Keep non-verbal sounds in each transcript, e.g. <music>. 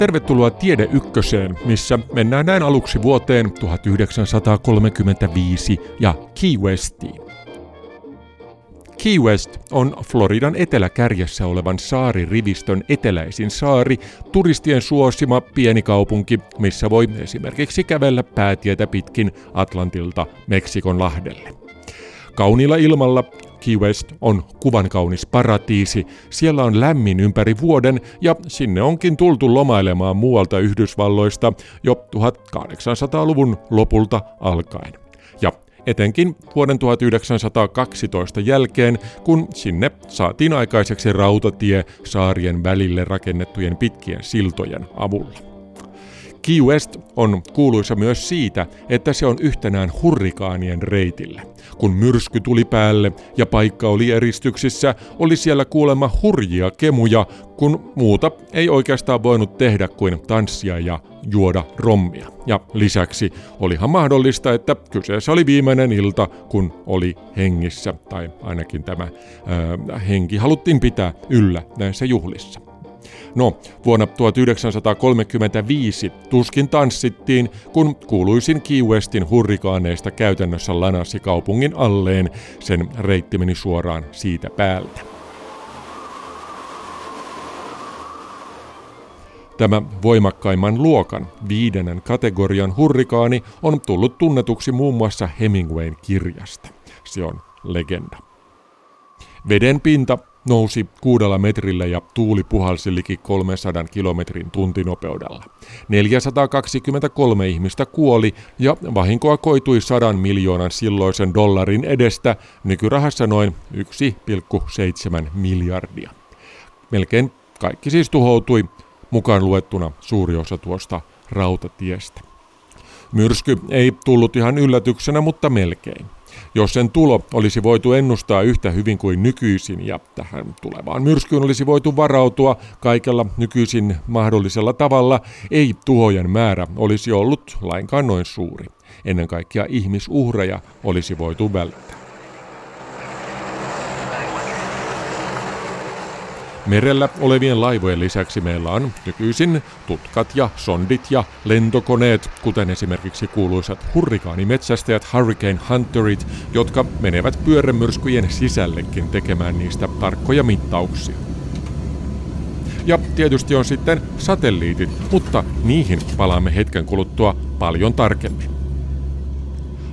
Tervetuloa Tiede Ykköseen, missä mennään näin aluksi vuoteen 1935 ja Key Westiin. Key West on Floridan eteläkärjessä olevan saaririvistön eteläisin saari, turistien suosima pieni kaupunki, missä voi esimerkiksi kävellä päätietä pitkin Atlantilta Meksikon lahdelle. Kauniilla ilmalla Key West on kuvan kaunis paratiisi, siellä on lämmin ympäri vuoden ja sinne onkin tultu lomailemaan muualta Yhdysvalloista jo 1800-luvun lopulta alkaen. Ja etenkin vuoden 1912 jälkeen, kun sinne saatiin aikaiseksi rautatie saarien välille rakennettujen pitkien siltojen avulla. Key West on kuuluisa myös siitä, että se on yhtenään hurrikaanien reitillä. Kun myrsky tuli päälle ja paikka oli eristyksissä, oli siellä kuulemma hurjia kemuja, kun muuta ei oikeastaan voinut tehdä kuin tanssia ja juoda rommia. Ja lisäksi olihan mahdollista, että kyseessä oli viimeinen ilta, kun oli hengissä, tai ainakin tämä ää, henki haluttiin pitää yllä näissä juhlissa. No, vuonna 1935 tuskin tanssittiin, kun kuuluisin Key Westin hurrikaaneista käytännössä lanasi kaupungin alleen, sen reitti meni suoraan siitä päältä. Tämä voimakkaimman luokan, viidennen kategorian hurrikaani, on tullut tunnetuksi muun muassa Hemingwayn kirjasta. Se on legenda. Veden pinta nousi kuudella metrillä ja tuuli puhalsi liki 300 kilometrin tuntinopeudella. 423 ihmistä kuoli ja vahinkoa koitui 100 miljoonan silloisen dollarin edestä, nykyrahassa noin 1,7 miljardia. Melkein kaikki siis tuhoutui, mukaan luettuna suuri osa tuosta rautatiestä. Myrsky ei tullut ihan yllätyksenä, mutta melkein. Jos sen tulo olisi voitu ennustaa yhtä hyvin kuin nykyisin ja tähän tulevaan myrskyyn olisi voitu varautua kaikella nykyisin mahdollisella tavalla, ei tuhojen määrä olisi ollut lainkaan noin suuri. Ennen kaikkea ihmisuhreja olisi voitu välttää. Merellä olevien laivojen lisäksi meillä on nykyisin tutkat ja sondit ja lentokoneet, kuten esimerkiksi kuuluisat hurrikaanimetsästäjät Hurricane Hunterit, jotka menevät pyörämyrskyjen sisällekin tekemään niistä tarkkoja mittauksia. Ja tietysti on sitten satelliitit, mutta niihin palaamme hetken kuluttua paljon tarkemmin.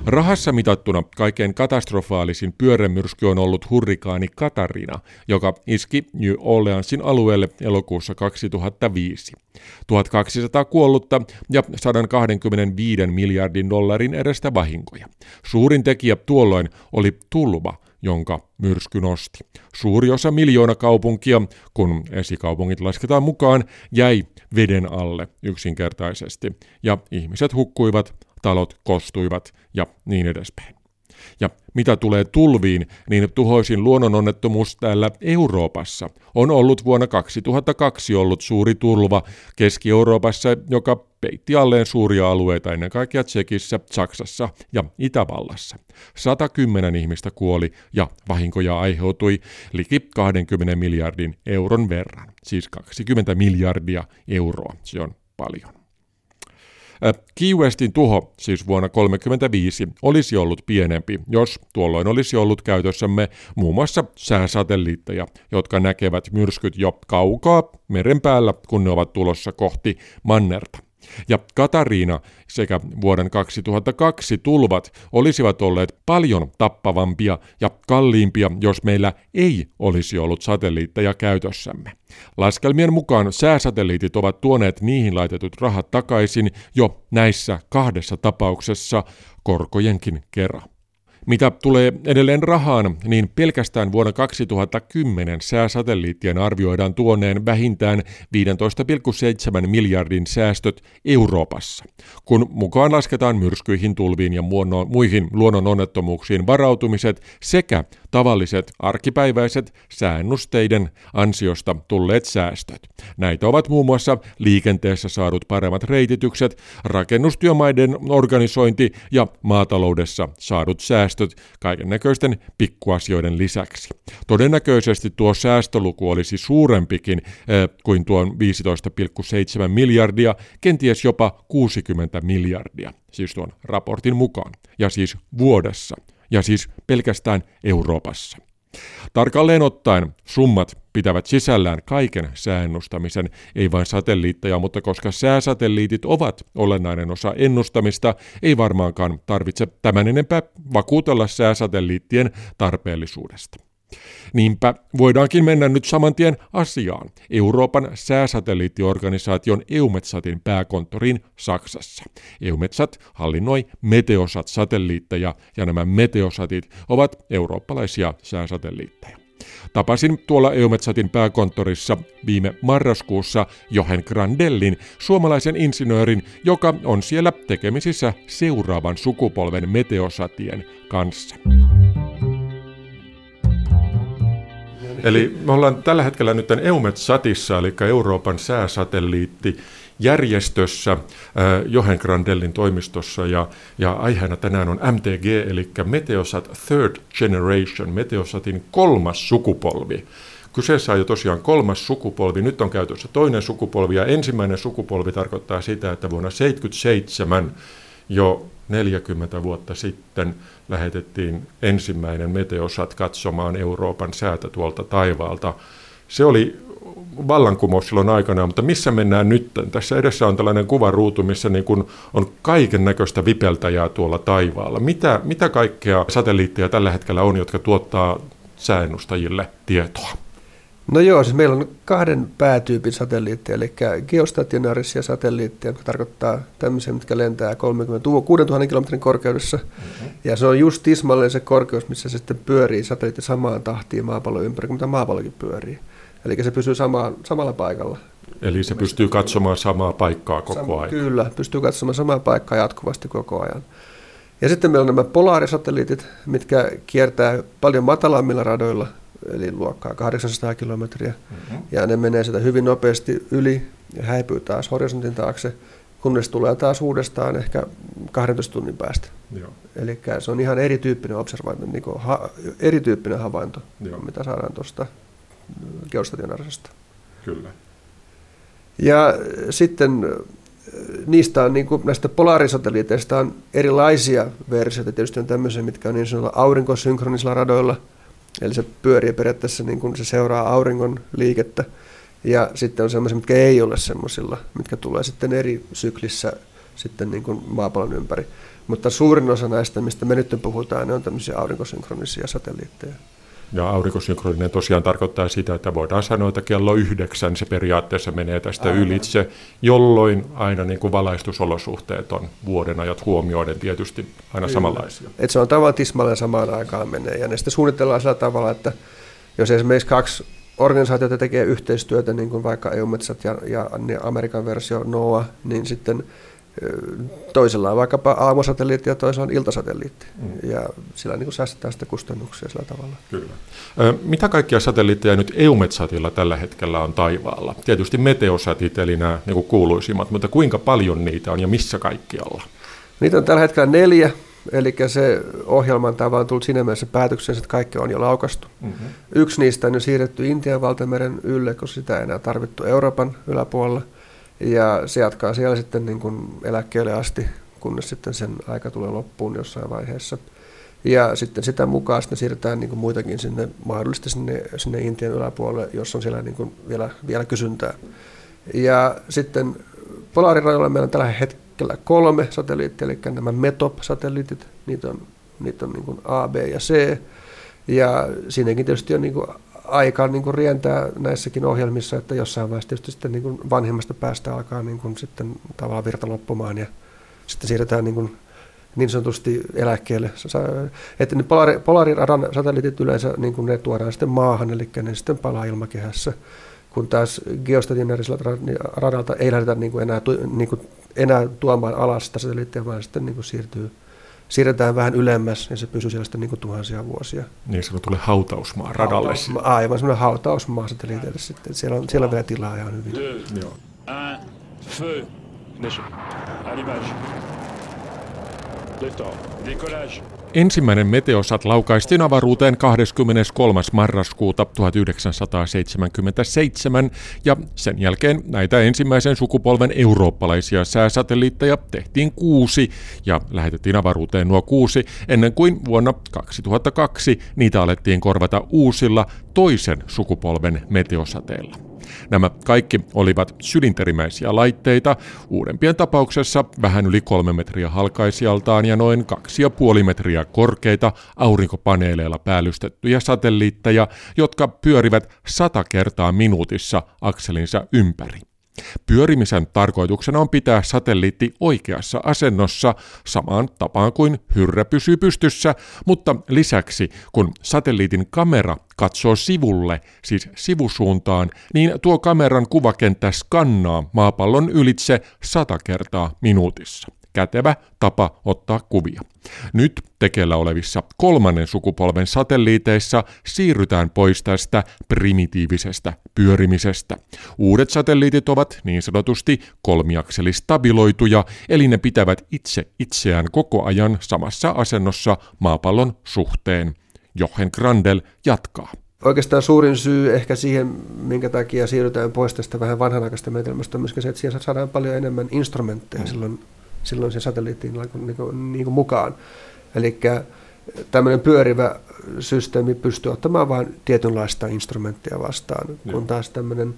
Rahassa mitattuna kaikkein katastrofaalisin pyörämyrsky on ollut hurrikaani Katarina, joka iski New Orleansin alueelle elokuussa 2005. 1200 kuollutta ja 125 miljardin dollarin edestä vahinkoja. Suurin tekijä tuolloin oli tulva, jonka myrsky nosti. Suuri osa miljoona kaupunkia, kun esikaupungit lasketaan mukaan, jäi veden alle yksinkertaisesti, ja ihmiset hukkuivat talot kostuivat ja niin edespäin. Ja mitä tulee tulviin, niin tuhoisin luonnononnettomuus täällä Euroopassa on ollut vuonna 2002 ollut suuri tulva Keski-Euroopassa, joka peitti alleen suuria alueita ennen kaikkea Tsekissä, Saksassa ja Itävallassa. 110 ihmistä kuoli ja vahinkoja aiheutui liki 20 miljardin euron verran. Siis 20 miljardia euroa, se on paljon. Key Westin tuho, siis vuonna 1935, olisi ollut pienempi, jos tuolloin olisi ollut käytössämme muun muassa sääsatelliitteja, jotka näkevät myrskyt jo kaukaa meren päällä, kun ne ovat tulossa kohti mannerta. Ja Katariina sekä vuoden 2002 tulvat olisivat olleet paljon tappavampia ja kalliimpia, jos meillä ei olisi ollut satelliitteja käytössämme. Laskelmien mukaan sääsatelliitit ovat tuoneet niihin laitetut rahat takaisin jo näissä kahdessa tapauksessa korkojenkin kerran. Mitä tulee edelleen rahaan, niin pelkästään vuonna 2010 sääsatelliittien arvioidaan tuoneen vähintään 15,7 miljardin säästöt Euroopassa. Kun mukaan lasketaan myrskyihin, tulviin ja muihin luonnon onnettomuuksiin varautumiset sekä tavalliset arkipäiväiset säännusteiden ansiosta tulleet säästöt. Näitä ovat muun muassa liikenteessä saadut paremmat reititykset, rakennustyömaiden organisointi ja maataloudessa saadut säästöt kaiken näköisten pikkuasioiden lisäksi. Todennäköisesti tuo säästöluku olisi suurempikin äh, kuin tuon 15,7 miljardia, kenties jopa 60 miljardia, siis tuon raportin mukaan, ja siis vuodessa, ja siis pelkästään Euroopassa. Tarkalleen ottaen summat pitävät sisällään kaiken säännustamisen, ei vain satelliitteja, mutta koska sääsatelliitit ovat olennainen osa ennustamista, ei varmaankaan tarvitse tämän enempää vakuutella sääsatelliittien tarpeellisuudesta. Niinpä voidaankin mennä nyt saman tien asiaan. Euroopan sääsatelliittiorganisaation EUMETSATin pääkonttoriin Saksassa. EUMETSAT hallinnoi Meteosat-satelliitteja ja nämä Meteosatit ovat eurooppalaisia sääsatelliitteja. Tapasin tuolla EUMETSATin pääkonttorissa viime marraskuussa Johan Grandellin, suomalaisen insinöörin, joka on siellä tekemisissä seuraavan sukupolven meteosatien kanssa. Eli me ollaan tällä hetkellä nyt EUMET-SATissa, eli Euroopan sääsatelliitti, järjestössä Johan Grandellin toimistossa ja, ja aiheena tänään on MTG eli Meteosat Third Generation, Meteosatin kolmas sukupolvi. Kyseessä on jo tosiaan kolmas sukupolvi, nyt on käytössä toinen sukupolvi ja ensimmäinen sukupolvi tarkoittaa sitä, että vuonna 1977 jo 40 vuotta sitten lähetettiin ensimmäinen meteosat katsomaan Euroopan säätä tuolta taivaalta. Se oli vallankumous silloin aikana, mutta missä mennään nyt? Tässä edessä on tällainen kuvaruutu, missä niin kuin on kaiken näköistä vipeltäjää tuolla taivaalla. Mitä, mitä kaikkea satelliitteja tällä hetkellä on, jotka tuottaa säännustajille tietoa? No joo, siis meillä on kahden päätyypin satelliitteja, eli geostationaarisia satelliitteja, jotka tarkoittaa tämmöisiä, mitkä lentää 30, 6000 kilometrin korkeudessa. Mm-hmm. Ja se on just tismalleen se korkeus, missä se sitten pyörii satelliitti samaan tahtiin maapallon ympäri, mitä maapallokin pyörii. Eli se pysyy samaan, samalla paikalla. Eli se pystyy katsomaan samaa paikkaa koko ajan. Kyllä, pystyy katsomaan samaa paikkaa jatkuvasti koko ajan. Ja sitten meillä on nämä polaarisatelliitit, mitkä kiertää paljon matalammilla radoilla, eli luokkaa 800 kilometriä. Mm-hmm. Ja ne menee sitä hyvin nopeasti yli ja häipyy taas horisontin taakse, kunnes tulee taas uudestaan ehkä 12 tunnin päästä. Eli se on ihan erityyppinen observaatio, niin ha, erityyppinen havainto, Joo. mitä saadaan tuosta geostationaarisesta. Kyllä. Ja sitten niistä on, niin kuin, näistä polaarisatelliiteista on erilaisia versioita. Tietysti on tämmöisiä, mitkä on niin sanotulla aurinkosynkronisilla radoilla – Eli se pyörii periaatteessa, niin kuin se seuraa auringon liikettä. Ja sitten on semmoisia, mitkä ei ole semmoisilla, mitkä tulee sitten eri syklissä sitten niin kuin maapallon ympäri. Mutta suurin osa näistä, mistä me nyt puhutaan, ne on tämmöisiä aurinkosynkronisia satelliitteja. Ja aurinkosynkroninen tosiaan tarkoittaa sitä, että voidaan sanoa, että kello yhdeksän se periaatteessa menee tästä Aivan. ylitse, jolloin aina niin kuin valaistusolosuhteet on vuoden ajat huomioiden tietysti aina Kyllä. samanlaisia. Et se on tavan tismalleen samaan aikaan menee. Ja ne sitten suunnitellaan sillä tavalla, että jos esimerkiksi kaksi organisaatiota tekee yhteistyötä, niin kuin vaikka EUMETSat ja, ja Amerikan versio NOAA, niin sitten – toisella on vaikkapa aamusatelliitti ja toisella on iltasatelliitti. Mm. Ja sillä niin kuin säästetään sitä kustannuksia sillä tavalla. Kyllä. Mitä kaikkia satelliitteja nyt EUMETSATilla tällä hetkellä on taivaalla? Tietysti meteosatit, eli nämä niin kuin kuuluisimmat, mutta kuinka paljon niitä on ja missä kaikkialla? Niitä on tällä hetkellä neljä, eli se ohjelman on tullut siinä mielessä päätökseen, että kaikki on jo laukastu. Mm-hmm. Yksi niistä on jo siirretty Intian valtameren ylle, koska sitä ei enää tarvittu Euroopan yläpuolella – ja se jatkaa siellä sitten niin kuin eläkkeelle asti, kunnes sitten sen aika tulee loppuun jossain vaiheessa. Ja sitten sitä mukaan sitten siirretään niin kuin muitakin sinne, mahdollisesti sinne, sinne Intian yläpuolelle, jos on siellä niin kuin vielä, vielä kysyntää. Ja sitten Polaarirajoilla meillä on tällä hetkellä kolme satelliittia, eli nämä METOP-satelliitit, niitä on, niitä on niin kuin A, B ja C. Ja siinäkin tietysti on niin kuin aika niin kuin rientää näissäkin ohjelmissa, että jossain vaiheessa sitten niin kuin vanhemmasta päästä alkaa niin kuin sitten tavallaan virta loppumaan ja sitten siirretään niin, kuin niin sanotusti eläkkeelle. Että ne polari, polariran satelliitit yleensä niin kuin ne tuodaan sitten maahan, eli ne sitten palaa ilmakehässä, kun taas geostationaarisella radalta ei lähdetä niin kuin enää, niin kuin enää tuomaan alas sitä satelliittia, vaan sitten niin kuin siirtyy siirretään vähän ylemmäs ja se pysyy siellä sitten niin kuin tuhansia vuosia. Niin sanotulle hautausmaa radalle. Hautausmaa, aivan semmoinen hautausmaa satelliiteille sitten. Siellä on, siellä on vielä tilaa ihan hyvin. Joo. Un, feu. À l'image. Décollage. Ensimmäinen Meteosat laukaistiin avaruuteen 23. marraskuuta 1977 ja sen jälkeen näitä ensimmäisen sukupolven eurooppalaisia sääsatelliitteja tehtiin kuusi ja lähetettiin avaruuteen nuo kuusi ennen kuin vuonna 2002 niitä alettiin korvata uusilla toisen sukupolven meteosateilla. Nämä kaikki olivat sylinterimäisiä laitteita, uudempien tapauksessa vähän yli kolme metriä halkaisijaltaan ja noin kaksi ja puoli metriä korkeita aurinkopaneeleilla päällystettyjä satelliitteja, jotka pyörivät sata kertaa minuutissa akselinsa ympäri. Pyörimisen tarkoituksena on pitää satelliitti oikeassa asennossa samaan tapaan kuin hyrrä pysyy pystyssä, mutta lisäksi kun satelliitin kamera katsoo sivulle, siis sivusuuntaan, niin tuo kameran kuvakenttä skannaa maapallon ylitse sata kertaa minuutissa kätevä tapa ottaa kuvia. Nyt tekeillä olevissa kolmannen sukupolven satelliiteissa siirrytään pois tästä primitiivisestä pyörimisestä. Uudet satelliitit ovat niin sanotusti kolmiakselistabiloituja, eli ne pitävät itse itseään koko ajan samassa asennossa maapallon suhteen. Jochen Grandel jatkaa. Oikeastaan suurin syy ehkä siihen, minkä takia siirrytään pois tästä vähän vanhanaikaista menetelmästä, on myöskin se, että siihen saadaan paljon enemmän instrumentteja mm. silloin silloin se satelliittiin niin niin kuin, niin kuin mukaan. Eli tämmöinen pyörivä systeemi pystyy ottamaan vain tietynlaista instrumenttia vastaan, Joo. kun taas tämmöinen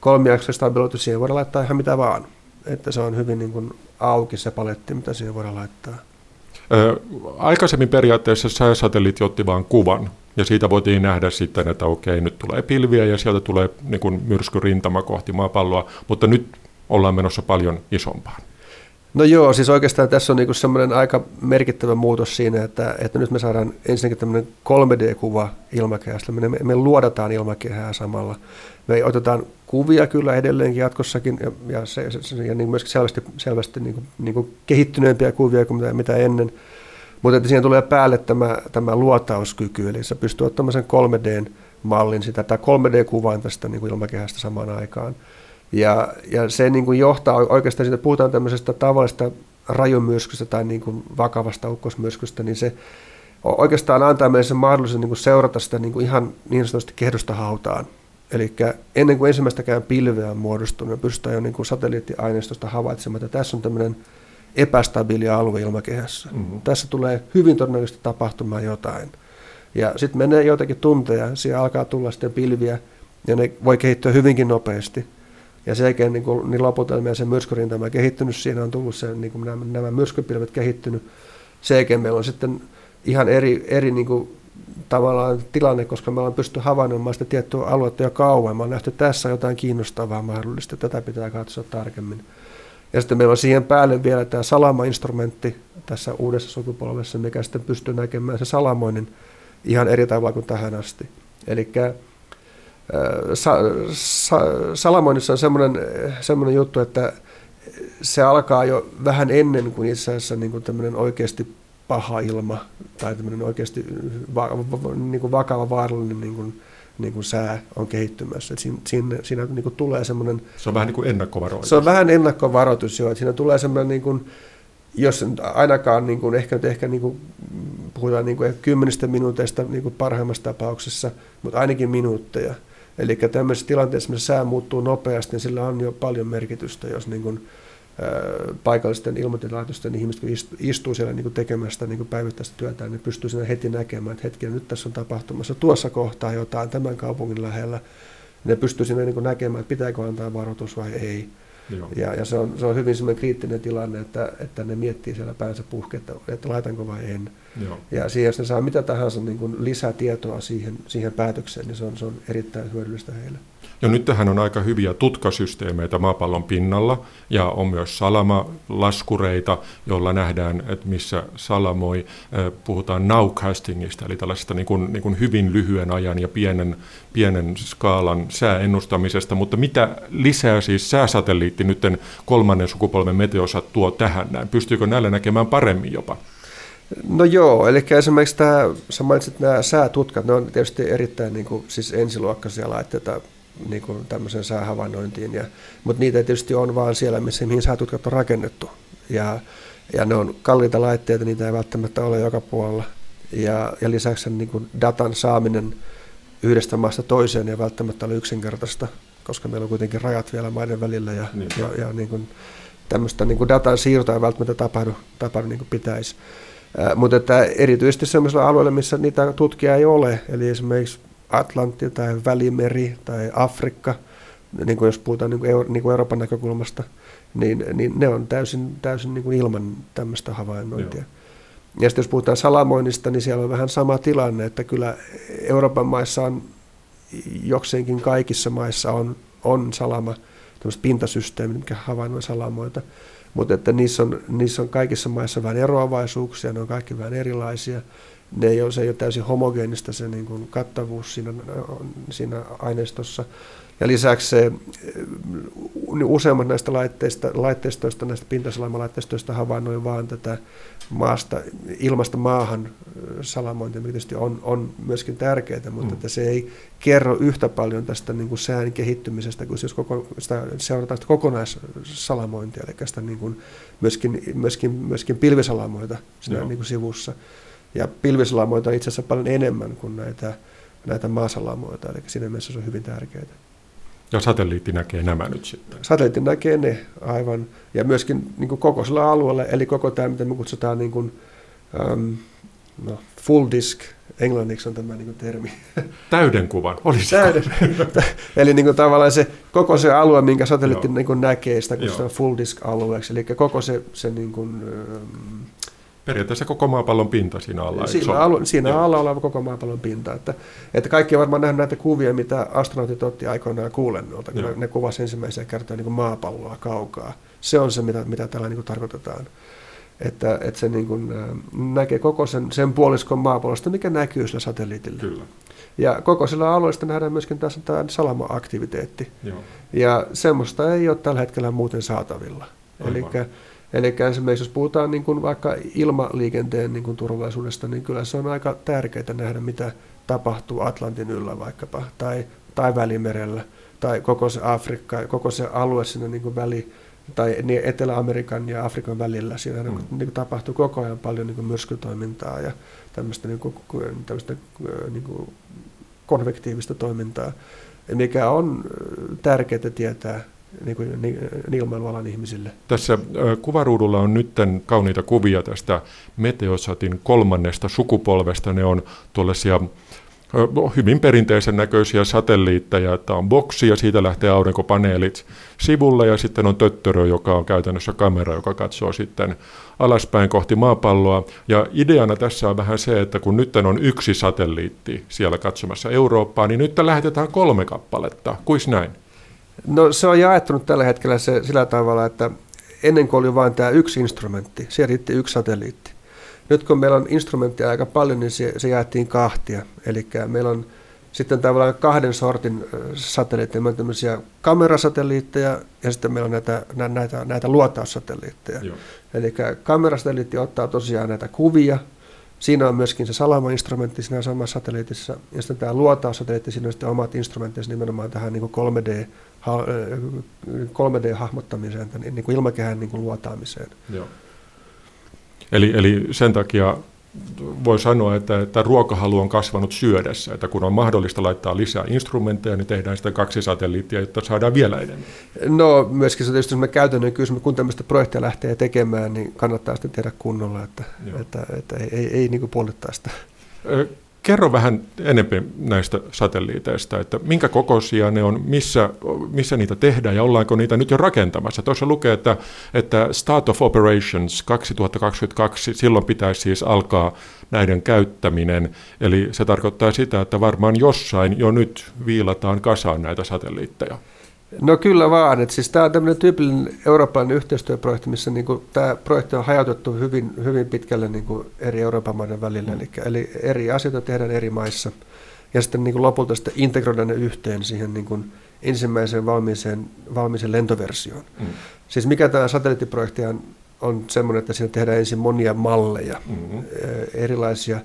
kolmiakselinen stabiloitu, siihen voidaan laittaa ihan mitä vaan. Että se on hyvin niin kuin auki se paletti, mitä siihen voidaan laittaa. Ö, aikaisemmin periaatteessa sääsatelliitti otti vain kuvan, ja siitä voitiin nähdä sitten, että okei, nyt tulee pilviä ja sieltä tulee niin kuin myrskyrintama kohti maapalloa, mutta nyt ollaan menossa paljon isompaan. No joo, siis oikeastaan tässä on niinku semmoinen aika merkittävä muutos siinä, että, että nyt me saadaan ensinnäkin tämmöinen 3D-kuva ilmakehästä. Me, me, luodataan ilmakehää samalla. Me otetaan kuvia kyllä edelleenkin jatkossakin ja, ja, se, se, ja niin myöskin selvästi, selvästi niin kuin, niin kuin kehittyneempiä kuvia kuin mitä, mitä ennen. Mutta että siihen tulee päälle tämä, tämä luotauskyky, eli se pystyy ottamaan sen 3D-mallin, sitä, tai 3D-kuvan tästä niin kuin ilmakehästä samaan aikaan. Ja, ja se niin kuin johtaa oikeastaan, siitä puhutaan tämmöisestä tavallisesta rajumyrskystä tai niin kuin vakavasta ukkosmyrskystä, niin se oikeastaan antaa meille sen mahdollisuuden niin kuin seurata sitä niin kuin ihan niin sanotusti kehdosta hautaan. Eli ennen kuin ensimmäistäkään pilveä on muodostunut, me pystytään jo niin kuin satelliittiaineistosta havaitsemaan, että tässä on tämmöinen epästabiili alue ilmakehässä. Mm-hmm. Tässä tulee hyvin todennäköisesti tapahtumaan jotain. Ja sitten menee joitakin tunteja, siellä alkaa tulla sitten pilviä, ja ne voi kehittyä hyvinkin nopeasti. Ja sen jälkeen niin, kuin, niin loputelmia se myrskyrintama kehittynyt, siinä on tullut se, niin kuin nämä, nämä myrskypilvet kehittynyt. Sen jälkeen meillä on sitten ihan eri, eri niin kuin, tavallaan tilanne, koska me ollaan pysty havainnoimaan sitä tiettyä aluetta jo kauan. Me on nähty tässä jotain kiinnostavaa mahdollista, tätä pitää katsoa tarkemmin. Ja sitten meillä on siihen päälle vielä tämä salama-instrumentti tässä uudessa sukupolvessa, mikä sitten pystyy näkemään se salamoinen ihan eri tavalla kuin tähän asti. Eli sa, sa, Salamonissa on semmoinen, semmoinen juttu, että se alkaa jo vähän ennen kuin itse asiassa niin kuin tämmöinen oikeasti paha ilma tai tämmöinen oikeasti va, va, niin kuin vakava vaarallinen niin kuin, niin kuin sää on kehittymässä. Et siinä siinä, siinä niin kuin tulee semmoinen... Se on vähän niin kuin ennakkovaroitus. Se on vähän ennakkovaroitus, joo. Siinä tulee semmoinen, niin kuin, jos ainakaan niin kuin, ehkä, ehkä niin kuin, puhutaan niin kuin kymmenistä minuuteista niin kuin parhaimmassa tapauksessa, mutta ainakin minuutteja. Eli tämmöisessä tilanteessa, missä sää muuttuu nopeasti, niin sillä on jo paljon merkitystä, jos niin kuin, paikallisten ilmoitilaitosten ihmiset, kun istuu siellä niin tekemästä niin päivittäistä työtä, niin pystyy siinä heti näkemään, että hetki, nyt tässä on tapahtumassa tuossa kohtaa jotain tämän kaupungin lähellä. Ne pystyy siinä niin näkemään, että pitääkö antaa varoitus vai ei. Joo. Ja, ja se, on, se on hyvin semmoinen kriittinen tilanne, että, että ne miettii siellä päänsä puhki, että, että laitanko vai en. Joo. Ja siihen, jos ne saa mitä tahansa niin kuin lisätietoa siihen, siihen päätökseen, niin se on, se on erittäin hyödyllistä heille. Jo nyt tähän on aika hyviä tutkasysteemeitä maapallon pinnalla ja on myös salamalaskureita, joilla nähdään, että missä salamoi. Puhutaan nowcastingista, eli tällaisesta niin kuin, niin kuin hyvin lyhyen ajan ja pienen, pienen skaalan sääennustamisesta, mutta mitä lisää siis sääsatelliitti nyt kolmannen sukupolven meteosat tuo tähän näin? Pystyykö näillä näkemään paremmin jopa? No joo, eli esimerkiksi tämä, sä mainitsit nämä säätutkat, ne on tietysti erittäin niin kuin, siis ensiluokkaisia laitteita niin kuin tämmöiseen säähavainnointiin, ja, mutta niitä tietysti on vaan siellä, missä, mihin säätutkat on rakennettu. Ja, ja ne on kalliita laitteita, niitä ei välttämättä ole joka puolella. Ja, ja lisäksi niin kuin datan saaminen yhdestä maasta toiseen ei välttämättä ole yksinkertaista, koska meillä on kuitenkin rajat vielä maiden välillä ja, niin. ja, ja niin kuin, tämmöistä niin kuin datan siirtoa ei välttämättä tapahdu, tapahdu niin kuin pitäisi. Mutta että erityisesti sellaisilla alueilla, missä niitä tutkia ei ole, eli esimerkiksi Atlantti tai Välimeri tai Afrikka, niin kuin jos puhutaan niin kuin, Euro, niin kuin Euroopan näkökulmasta, niin, niin ne on täysin, täysin niin kuin ilman tämmöistä havainnointia. Joo. Ja sitten jos puhutaan salamoinnista, niin siellä on vähän sama tilanne, että kyllä Euroopan maissa on, jokseenkin kaikissa maissa on, on salama, tämmöiset pintasysteemit, mikä havainnoi salamoita, mutta että niissä on, niissä on kaikissa maissa vähän eroavaisuuksia, ne on kaikki vähän erilaisia, ne ei ole, se ei ole täysin homogeenista se niin kuin kattavuus siinä, siinä aineistossa. Ja lisäksi se, niin useimmat näistä laitteista, laitteistoista, näistä pintasalammalaitteistoista havainnoi vain tätä maasta, ilmasta maahan salamointia, mikä tietysti on, on myöskin tärkeää, mutta mm. että se ei kerro yhtä paljon tästä niin kuin sään kehittymisestä, kun jos koko, sitä seurataan sitä kokonaissalamointia, eli sitä niin kuin myöskin, myöskin, myöskin pilvisalamoita siinä niin kuin sivussa. Ja pilvisalamoita on itse asiassa paljon enemmän kuin näitä, näitä maasalamoita, eli siinä mielessä se on hyvin tärkeää. Ja satelliitti näkee nämä nyt sitten? Satelliitti näkee ne aivan, ja myöskin niin kuin koko sillä alueella, eli koko tämä, mitä me kutsutaan niin kuin, um, no, full disk, englanniksi on tämä niin kuin termi. <laughs> Täyden kuvan, olisi Täyden. <laughs> eli niin kuin tavallaan se, koko se alue, minkä satelliitti niin kuin näkee, sitä kutsutaan full disk alueeksi, eli koko se, se niin kuin, um, periaatteessa koko maapallon pinta siinä alla. Siinä, alu, siinä Joo. alla oleva koko maapallon pinta. Että, että kaikki on varmaan nähnyt näitä kuvia, mitä astronautit otti aikoinaan kuulennolta, kun ne, ne kuvasi ensimmäisiä kertoja niin maapalloa kaukaa. Se on se, mitä, mitä tällä niin tarkoitetaan. Että, että se niin kuin, näkee koko sen, sen puoliskon maapallosta, mikä näkyy sillä satelliitilla. Kyllä. Ja koko sillä alueella nähdään myöskin tässä tämä salama-aktiviteetti. Joo. Ja semmoista ei ole tällä hetkellä muuten saatavilla. Eli Eli esimerkiksi jos puhutaan niin kuin vaikka ilmaliikenteen niin kuin turvallisuudesta, niin kyllä se on aika tärkeää nähdä, mitä tapahtuu Atlantin yllä vaikkapa, tai, tai Välimerellä, tai koko se Afrikka, koko se alue sinne niin kuin väli, tai niin Etelä-Amerikan ja Afrikan välillä. Siinä mm. niin kuin tapahtuu koko ajan paljon niin kuin myrskytoimintaa ja tämmöistä, niin kuin, tämmöistä niin kuin konvektiivista toimintaa, mikä on tärkeää tietää niin kuin, niin, ilmailualan ihmisille. Tässä kuvaruudulla on nyt kauniita kuvia tästä Meteosatin kolmannesta sukupolvesta. Ne on tuollaisia hyvin perinteisen näköisiä satelliitteja, että on boksi ja siitä lähtee aurinkopaneelit sivulle ja sitten on töttörö, joka on käytännössä kamera, joka katsoo sitten alaspäin kohti maapalloa. Ja ideana tässä on vähän se, että kun nyt on yksi satelliitti siellä katsomassa Eurooppaa, niin nyt lähetetään kolme kappaletta. Kuis näin? No se on jaettunut tällä hetkellä se, sillä tavalla, että ennen kuin oli vain tämä yksi instrumentti, se riitti yksi satelliitti. Nyt kun meillä on instrumenttia aika paljon, niin se, se jaettiin kahtia. Eli meillä on sitten tavallaan kahden sortin satelliitteja. Meillä on tämmöisiä kamerasatelliitteja ja sitten meillä on näitä, näitä, näitä luotaussatelliitteja. Eli kamerasatelliitti ottaa tosiaan näitä kuvia, Siinä on myöskin se salama-instrumentti siinä samassa satelliitissa, ja sitten tämä luotaussatelliitti, siinä on sitten omat instrumenttinsa nimenomaan tähän niin 3D 3D-hahmottamiseen, niin kuin ilmakehän niin kuin luotaamiseen. Joo. Eli, eli sen takia voi sanoa, että, että ruokahalu on kasvanut syödessä, että kun on mahdollista laittaa lisää instrumentteja, niin tehdään sitä kaksi satelliittia, jotta saadaan vielä enemmän. No myöskin se tietysti käytännön kysymys, kun tämmöistä projektia lähtee tekemään, niin kannattaa sitten tehdä kunnolla, että, että, että ei, ei, ei niin puolittaa sitä. Kerro vähän enemmän näistä satelliiteista, että minkä kokoisia ne on, missä, missä niitä tehdään ja ollaanko niitä nyt jo rakentamassa. Tuossa lukee, että, että Start of Operations 2022, silloin pitäisi siis alkaa näiden käyttäminen. Eli se tarkoittaa sitä, että varmaan jossain jo nyt viilataan kasaan näitä satelliitteja. No kyllä vaan. että siis tämä on tämmöinen tyypillinen eurooppalainen yhteistyöprojekti, missä niin kuin, tämä projekti on hajautettu hyvin, hyvin pitkälle niin kuin eri Euroopan maiden välillä. Mm. Eli, eli eri asioita tehdään eri maissa. Ja sitten niin kuin lopulta sitten integroidaan ne yhteen siihen niin kuin ensimmäiseen valmiiseen, valmiiseen lentoversioon. Mm. Siis mikä tämä satelliittiprojekti on, on semmoinen, että siinä tehdään ensin monia malleja, mm-hmm. erilaisia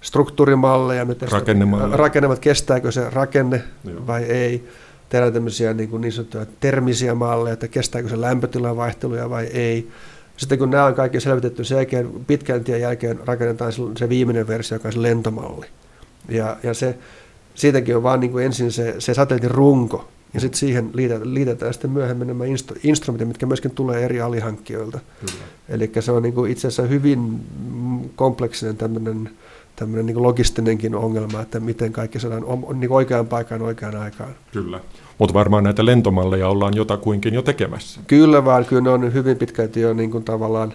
struktuurimalleja, rakennemalleja. rakennemat, kestääkö se rakenne Joo. vai ei. Tehdään tämmöisiä niin, kuin niin sanottuja termisiä malleja, että kestääkö se lämpötilan vaihteluja vai ei. Sitten kun nämä on kaikki selvitetty, sen jälkeen, pitkän tien jälkeen rakennetaan se viimeinen versio, joka on se lentomalli. Ja, ja se, siitäkin on vaan niin kuin ensin se, se satelliitin runko, ja sitten siihen liitetään, liitetään sitten myöhemmin nämä instru- instrumentit, mitkä myöskin tulee eri alihankkijoilta. Eli se on niin kuin itse asiassa hyvin kompleksinen tämmöinen tämmöinen niin logistinenkin ongelma, että miten kaikki saadaan niin oikeaan paikkaan oikeaan aikaan. Kyllä. Mutta varmaan näitä lentomalleja ollaan jotakuinkin jo tekemässä. Kyllä vaan, kyllä ne on hyvin pitkälti jo niin kuin tavallaan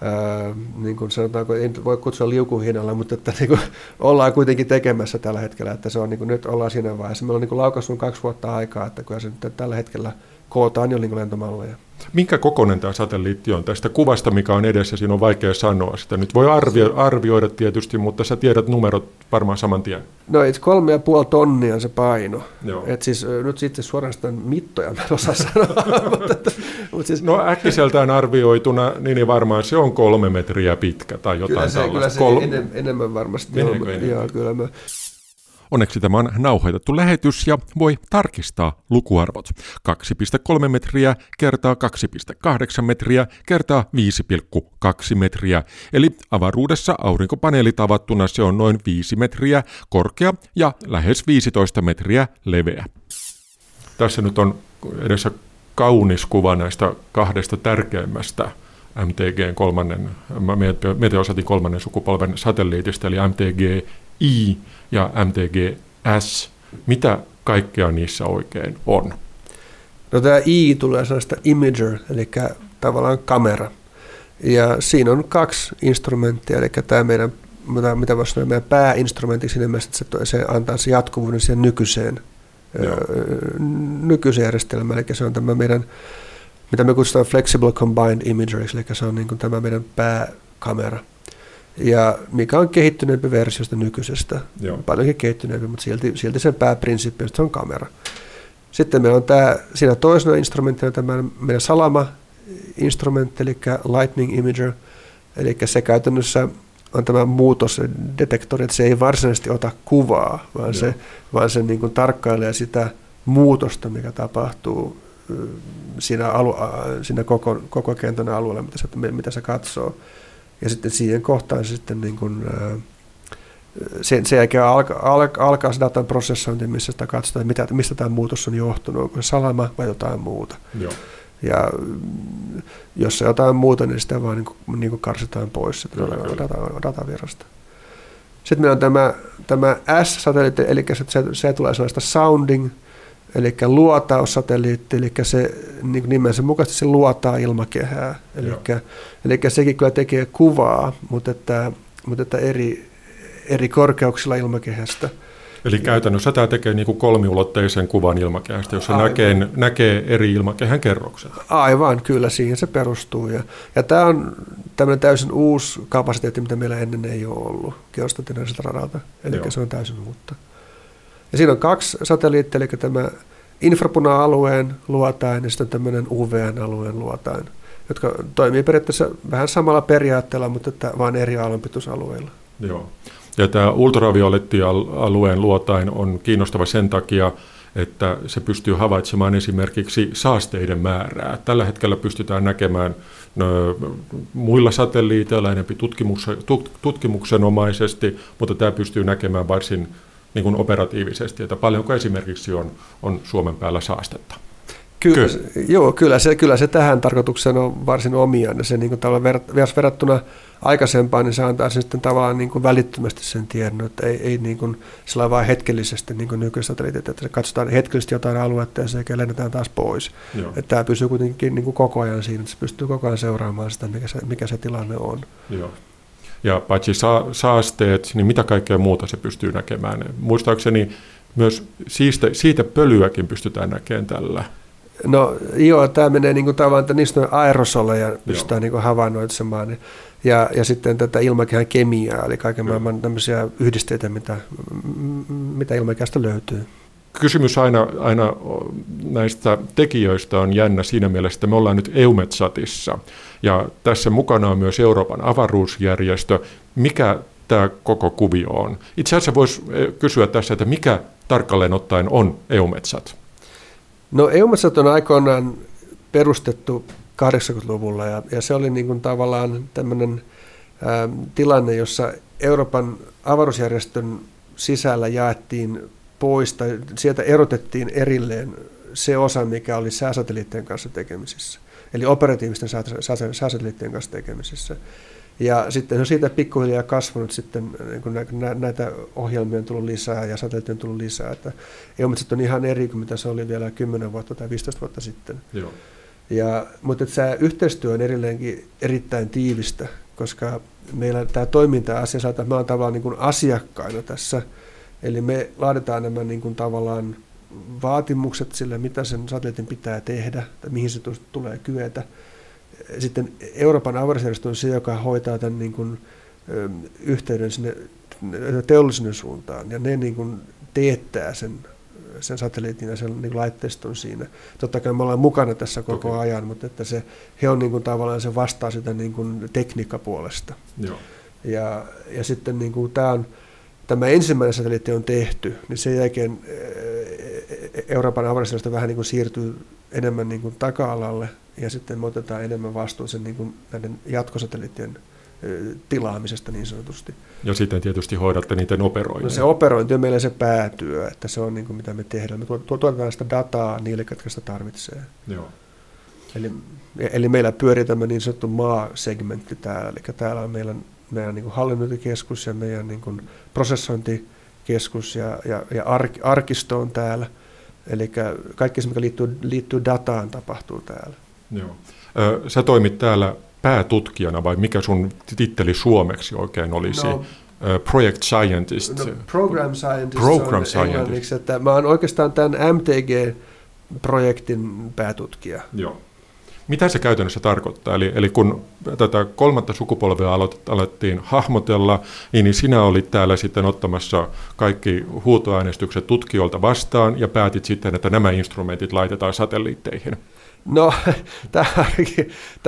Ää, niin kuin sanotaanko, ei voi kutsua liukuhinnalla, mutta että niin kuin ollaan kuitenkin tekemässä tällä hetkellä, että se on niin kuin, nyt ollaan siinä vaiheessa. Meillä on niin laukaissut kaksi vuotta aikaa, että kun se nyt tällä hetkellä kootaan jo niin lentomalleja. Minkä kokoinen tämä satelliitti on? Tästä kuvasta, mikä on edessä, siinä on vaikea sanoa sitä. Nyt voi arvio, arvioida tietysti, mutta sä tiedät numerot varmaan saman tien. No itse kolme ja puoli tonnia se paino. Et siis nyt sitten suorastaan mittoja mä en osaa sanoa. <laughs> mutta, mutta siis... No äkkiseltään arvioituna, niin varmaan se on kolme metriä pitkä tai jotain kyllä se, tällaista. Kyllä se Kol... enem, enemmän varmasti. Joo, joo, kyllä mä Onneksi tämä on nauhoitettu lähetys ja voi tarkistaa lukuarvot. 2,3 metriä kertaa 2,8 metriä kertaa 5,2 metriä. Eli avaruudessa aurinkopaneelit avattuna se on noin 5 metriä korkea ja lähes 15 metriä leveä. Tässä nyt on edessä kaunis kuva näistä kahdesta tärkeimmästä MTG kolmannen, Meteosatin kolmannen sukupolven satelliitista, eli MTG I ja MTG-S. Mitä kaikkea niissä oikein on? No tämä I tulee sellaista imager, eli tavallaan kamera. Ja siinä on kaksi instrumenttia, eli tämä meidän, mitä voisi sanoa, meidän pääinstrumentti siinä mielessä, että se, se antaa se jatkuvuuden siihen nykyiseen, nykyiseen järjestelmään, eli se on tämä meidän, mitä me kutsutaan flexible combined imagery, eli se on niin kuin tämä meidän pääkamera ja mikä on kehittyneempi versiosta nykyisestä. Joo. Paljonkin kehittyneempi, mutta silti, silti sen pääprinsiippi on kamera. Sitten meillä on tämä, siinä toisena instrumenttina tämä meidän Salama-instrumentti, eli Lightning Imager, eli se käytännössä on tämä muutosdetektori, että se ei varsinaisesti ota kuvaa, vaan Joo. se, vaan se niin kuin tarkkailee sitä muutosta, mikä tapahtuu siinä, alu, siinä koko, koko kentän alueella, mitä se, mitä se katsoo. Ja sitten siihen kohtaan se sitten niin kuin, sen, sen jälkeen alkaa, alka, alkaa se datan prosessointi, missä sitä katsotaan, mitä, mistä tämä muutos on johtunut, onko se salama vai jotain muuta. Joo. Ja mm, jos se jotain muuta, niin sitä vaan niin kuin, niin kuin karsitaan pois sitä data, datavirrasta. Sitten meillä on tämä, tämä S-satelliitti, eli se, se tulee sellaista sounding, eli luotaussatelliitti, eli se niin nimensä mukaisesti se luotaa ilmakehää. Eli, eli sekin kyllä tekee kuvaa, mutta, että, mutta että eri, eri korkeuksilla ilmakehästä. Eli käytännössä tämä tekee niin kuin kolmiulotteisen kuvan ilmakehästä, jossa näkee, näkee eri ilmakehän kerrokset. Aivan, kyllä siihen se perustuu. Ja, ja tämä on tämmöinen täysin uusi kapasiteetti, mitä meillä ennen ei ole ollut geostationaariselta radalta. Eli Joo. se on täysin uutta. Ja siinä on kaksi satelliittia, eli tämä infrapuna-alueen luotain ja sitten tämmöinen UVN-alueen luotain, jotka toimii periaatteessa vähän samalla periaatteella, mutta että vain eri aallonpituusalueilla. Joo. Ja tämä ultraviolettialueen luotain on kiinnostava sen takia, että se pystyy havaitsemaan esimerkiksi saasteiden määrää. Tällä hetkellä pystytään näkemään muilla satelliiteilla enemmän tutkimuksenomaisesti, mutta tämä pystyy näkemään varsin niin kuin operatiivisesti, että paljonko esimerkiksi on, on Suomen päällä saastetta. Kyllä, kyllä. Joo, kyllä se, kyllä se tähän tarkoitukseen on varsin omiaan. Se niin kuin ver, verrattuna aikaisempaan, niin se antaa sitten tavallaan niin kuin välittömästi sen tiedon, että ei, ei niin kuin sillä vain hetkellisesti niin kuin nykyistä että se katsotaan hetkellisesti jotain aluetta ja se lennetään taas pois. Että tämä pysyy kuitenkin niin kuin koko ajan siinä, että se pystyy koko ajan seuraamaan sitä, mikä se, mikä se tilanne on. Joo. Ja paitsi sa- saasteet, niin mitä kaikkea muuta se pystyy näkemään. Muistaakseni myös siitä, siitä pölyäkin pystytään näkemään tällä. No joo, tämä menee niin kuin tavallaan, että niistä on aerosoleja pystytään niin kuin havainnoitsemaan. Ja, ja sitten tätä ilmakehän kemiaa, eli kaiken maailman tämmöisiä yhdisteitä, mitä, mitä ilmakehästä löytyy. Kysymys aina, aina näistä tekijöistä on jännä siinä mielessä, että me ollaan nyt EUMETSATissa ja tässä mukana on myös Euroopan avaruusjärjestö. Mikä tämä koko kuvio on? Itse asiassa voisi eh, kysyä tässä, että mikä tarkalleen ottaen on EUMETSAT? No EUMETSAT on aikoinaan perustettu 80-luvulla ja, ja se oli niin kuin tavallaan tämmöinen ä, tilanne, jossa Euroopan avaruusjärjestön sisällä jaettiin pois tai sieltä erotettiin erilleen se osa, mikä oli sääsatelliittien kanssa tekemisissä, eli operatiivisten sääsatelliittien kanssa tekemisissä. Ja sitten on siitä pikkuhiljaa kasvanut sitten, niin kun näitä ohjelmia on tullut lisää ja satelliitteja on tullut lisää, että EUMETSat on ihan eri kuin mitä se oli vielä 10 vuotta tai 15 vuotta sitten. Joo. Ja, mutta että tämä yhteistyö on edelleenkin erittäin tiivistä, koska meillä tämä toiminta-asia saattaa, me on tavallaan niin kuin asiakkaina tässä, eli me laaditaan nämä niin kuin tavallaan vaatimukset sille, mitä sen satelliitin pitää tehdä, tai mihin se tulee kyetä. Sitten Euroopan avaruusjärjestö on se, joka hoitaa tämän niin kuin, yhteyden sinne teollisuuden suuntaan, ja ne niin kuin teettää sen sen satelliitin ja sen niin laitteiston siinä. Totta kai me ollaan mukana tässä koko okay. ajan, mutta että se, he on niin kuin, tavallaan se vastaa sitä niin kuin tekniikkapuolesta. Joo. Ja, ja sitten niin kuin, tämä, on, tämä ensimmäinen satelliitti on tehty, niin sen jälkeen Euroopan avaruusjärjestö vähän niin kuin siirtyy enemmän niin kuin taka-alalle ja sitten me otetaan enemmän vastuun sen niin kuin näiden jatkosatelliittien tilaamisesta niin sanotusti. Ja sitten tietysti hoidatte niiden operointia. No se operointi on meillä se päätyö, että se on niin kuin mitä me tehdään. Me tuotetaan sitä dataa niille, jotka sitä tarvitsee. Joo. Eli, eli meillä pyörii tämä niin sanottu maasegmentti täällä, eli täällä on meillä meidän niin kuin hallinnointikeskus ja meidän niin kuin prosessointikeskus ja, ja, ja ark, arkisto on täällä. Eli kaikki se, mikä liittyy, liittyy dataan, tapahtuu täällä. Joo. Sä toimit täällä päätutkijana vai mikä sun titteli suomeksi oikein olisi? No, Project Scientist. No, program Scientist program on scientist. että mä oon oikeastaan tämän MTG-projektin päätutkija. Joo. Mitä se käytännössä tarkoittaa? Eli, eli kun tätä kolmatta sukupolvea alettiin hahmotella, niin sinä olit täällä sitten ottamassa kaikki huutoäänestykset tutkijoilta vastaan ja päätit sitten, että nämä instrumentit laitetaan satelliitteihin. No, <laughs> tämä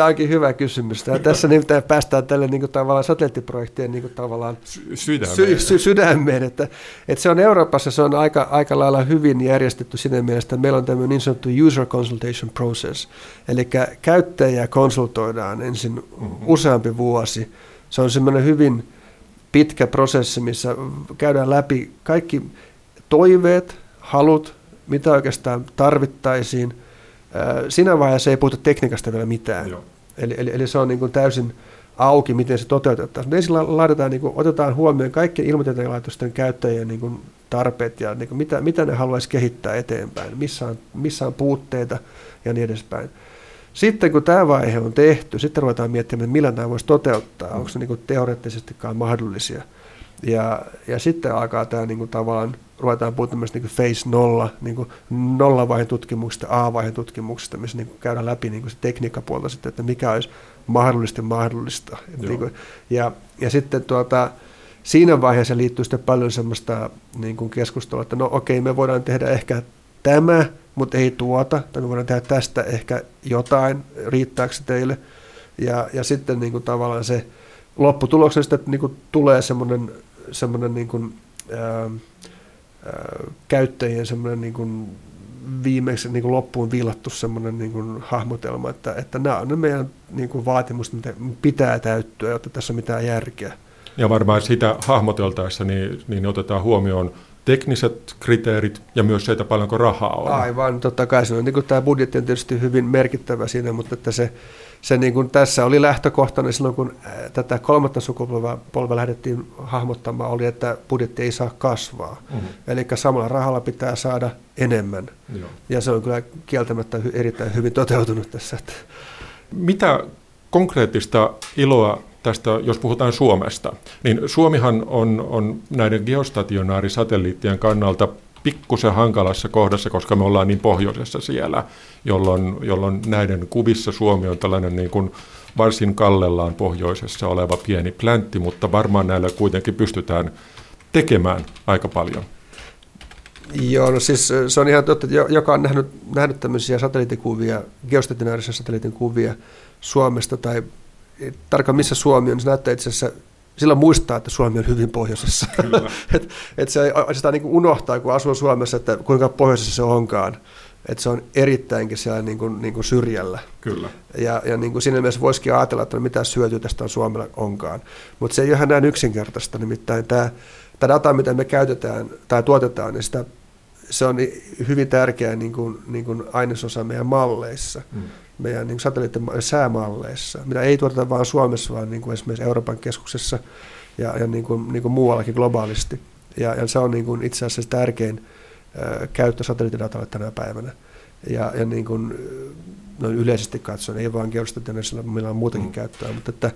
onkin, hyvä kysymys. Tämä, tässä nimittäin päästään tälle niin kuin, tavallaan satelliittiprojektien niin kuin, tavallaan sydämeen. Sy, sy, sydämeen että, että, se on Euroopassa se on aika, aika lailla hyvin järjestetty siinä mielessä, että meillä on tämmöinen niin sanottu user consultation process, eli käyttäjiä konsultoidaan ensin mm-hmm. useampi vuosi. Se on semmoinen hyvin pitkä prosessi, missä käydään läpi kaikki toiveet, halut, mitä oikeastaan tarvittaisiin – Siinä vaiheessa ei puhuta tekniikasta vielä mitään. Joo. Eli, eli, eli se on niin kuin täysin auki, miten se toteutetaan. Mutta ensin laitetaan, niin kuin, otetaan huomioon kaikkien ilmatieteen käyttäjien niin kuin tarpeet ja niin kuin mitä, mitä ne haluaisi kehittää eteenpäin, missä on, missä on puutteita ja niin edespäin. Sitten kun tämä vaihe on tehty, sitten ruvetaan miettimään, että millä tämä voisi toteuttaa, onko se niin kuin teoreettisestikaan mahdollisia. Ja, ja sitten alkaa tämä niin kuin tavallaan ruvetaan puhumaan niin phase nolla, niin kuin nollavaiheen tutkimuksesta, A-vaiheen tutkimuksesta, missä niin kuin käydään läpi niin kuin se tekniikkapuolta sitten, että mikä olisi mahdollisesti mahdollista. Niin kuin, ja, ja sitten tuota, siinä vaiheessa liittyy sitten paljon semmoista niin kuin keskustelua, että no okei, me voidaan tehdä ehkä tämä, mutta ei tuota, tai me voidaan tehdä tästä ehkä jotain, riittääkö teille. Ja, ja sitten niin kuin tavallaan se lopputuloksesta niin kuin tulee semmoinen, semmoinen niin kuin, ää, käyttäjien semmoinen niin kuin viimeksi niin kuin loppuun viilattu semmoinen niin kuin hahmotelma, että, että nämä on ne meidän niin kuin vaatimukset, mitä pitää täyttyä, jotta tässä on mitään järkeä. Ja varmaan sitä hahmoteltaessa niin, niin otetaan huomioon tekniset kriteerit ja myös se, että paljonko rahaa on. Aivan, totta kai se on, niin kuin tämä budjetti on tietysti hyvin merkittävä siinä, mutta että se, se niin kuin tässä oli lähtökohtana silloin, kun tätä kolmatta sukupolvea lähdettiin hahmottamaan, oli, että budjetti ei saa kasvaa. Mm-hmm. Eli samalla rahalla pitää saada enemmän. Joo. Ja se on kyllä kieltämättä erittäin hyvin toteutunut tässä. Mitä konkreettista iloa tästä, jos puhutaan Suomesta, niin Suomihan on, on näiden geostationaarisatelliittien kannalta pikkusen hankalassa kohdassa, koska me ollaan niin pohjoisessa siellä, jolloin, jolloin näiden kuvissa Suomi on tällainen niin kuin varsin kallellaan pohjoisessa oleva pieni pläntti, mutta varmaan näillä kuitenkin pystytään tekemään aika paljon. Joo, no siis se on ihan totta, että joka on nähnyt, nähnyt tämmöisiä satelliittikuvia, geostationaarisia satelliitin Suomesta tai tarkkaan missä Suomi on, niin se näyttää itse asiassa silloin muistaa, että Suomi on hyvin pohjoisessa. <laughs> et, et se sitä niin kuin unohtaa, kun asuu Suomessa, että kuinka pohjoisessa se onkaan. Että se on erittäinkin siellä niin kuin, niin kuin syrjällä. Kyllä. Ja, ja niin kuin siinä mielessä voisikin ajatella, että mitä syötyä tästä on Suomella onkaan. Mutta se ei ole ihan näin yksinkertaista. Nimittäin tämä, tämä data, mitä me käytetään tai tuotetaan, niin sitä, se on hyvin tärkeä niin kuin, niin kuin ainesosa meidän malleissa. Hmm meidän niin satelliittien säämalleissa, mitä ei tuoteta vain Suomessa, vaan niin kuin esimerkiksi Euroopan keskuksessa ja, ja niin kuin, niin kuin muuallakin globaalisti. Ja, ja se on niin kuin itse asiassa tärkein käyttö satelliittidatalle tänä päivänä. Ja, ja niin kuin, noin yleisesti katsoen, ei vain geostationaisella, millä on muutakin mm. käyttöä, mutta, että,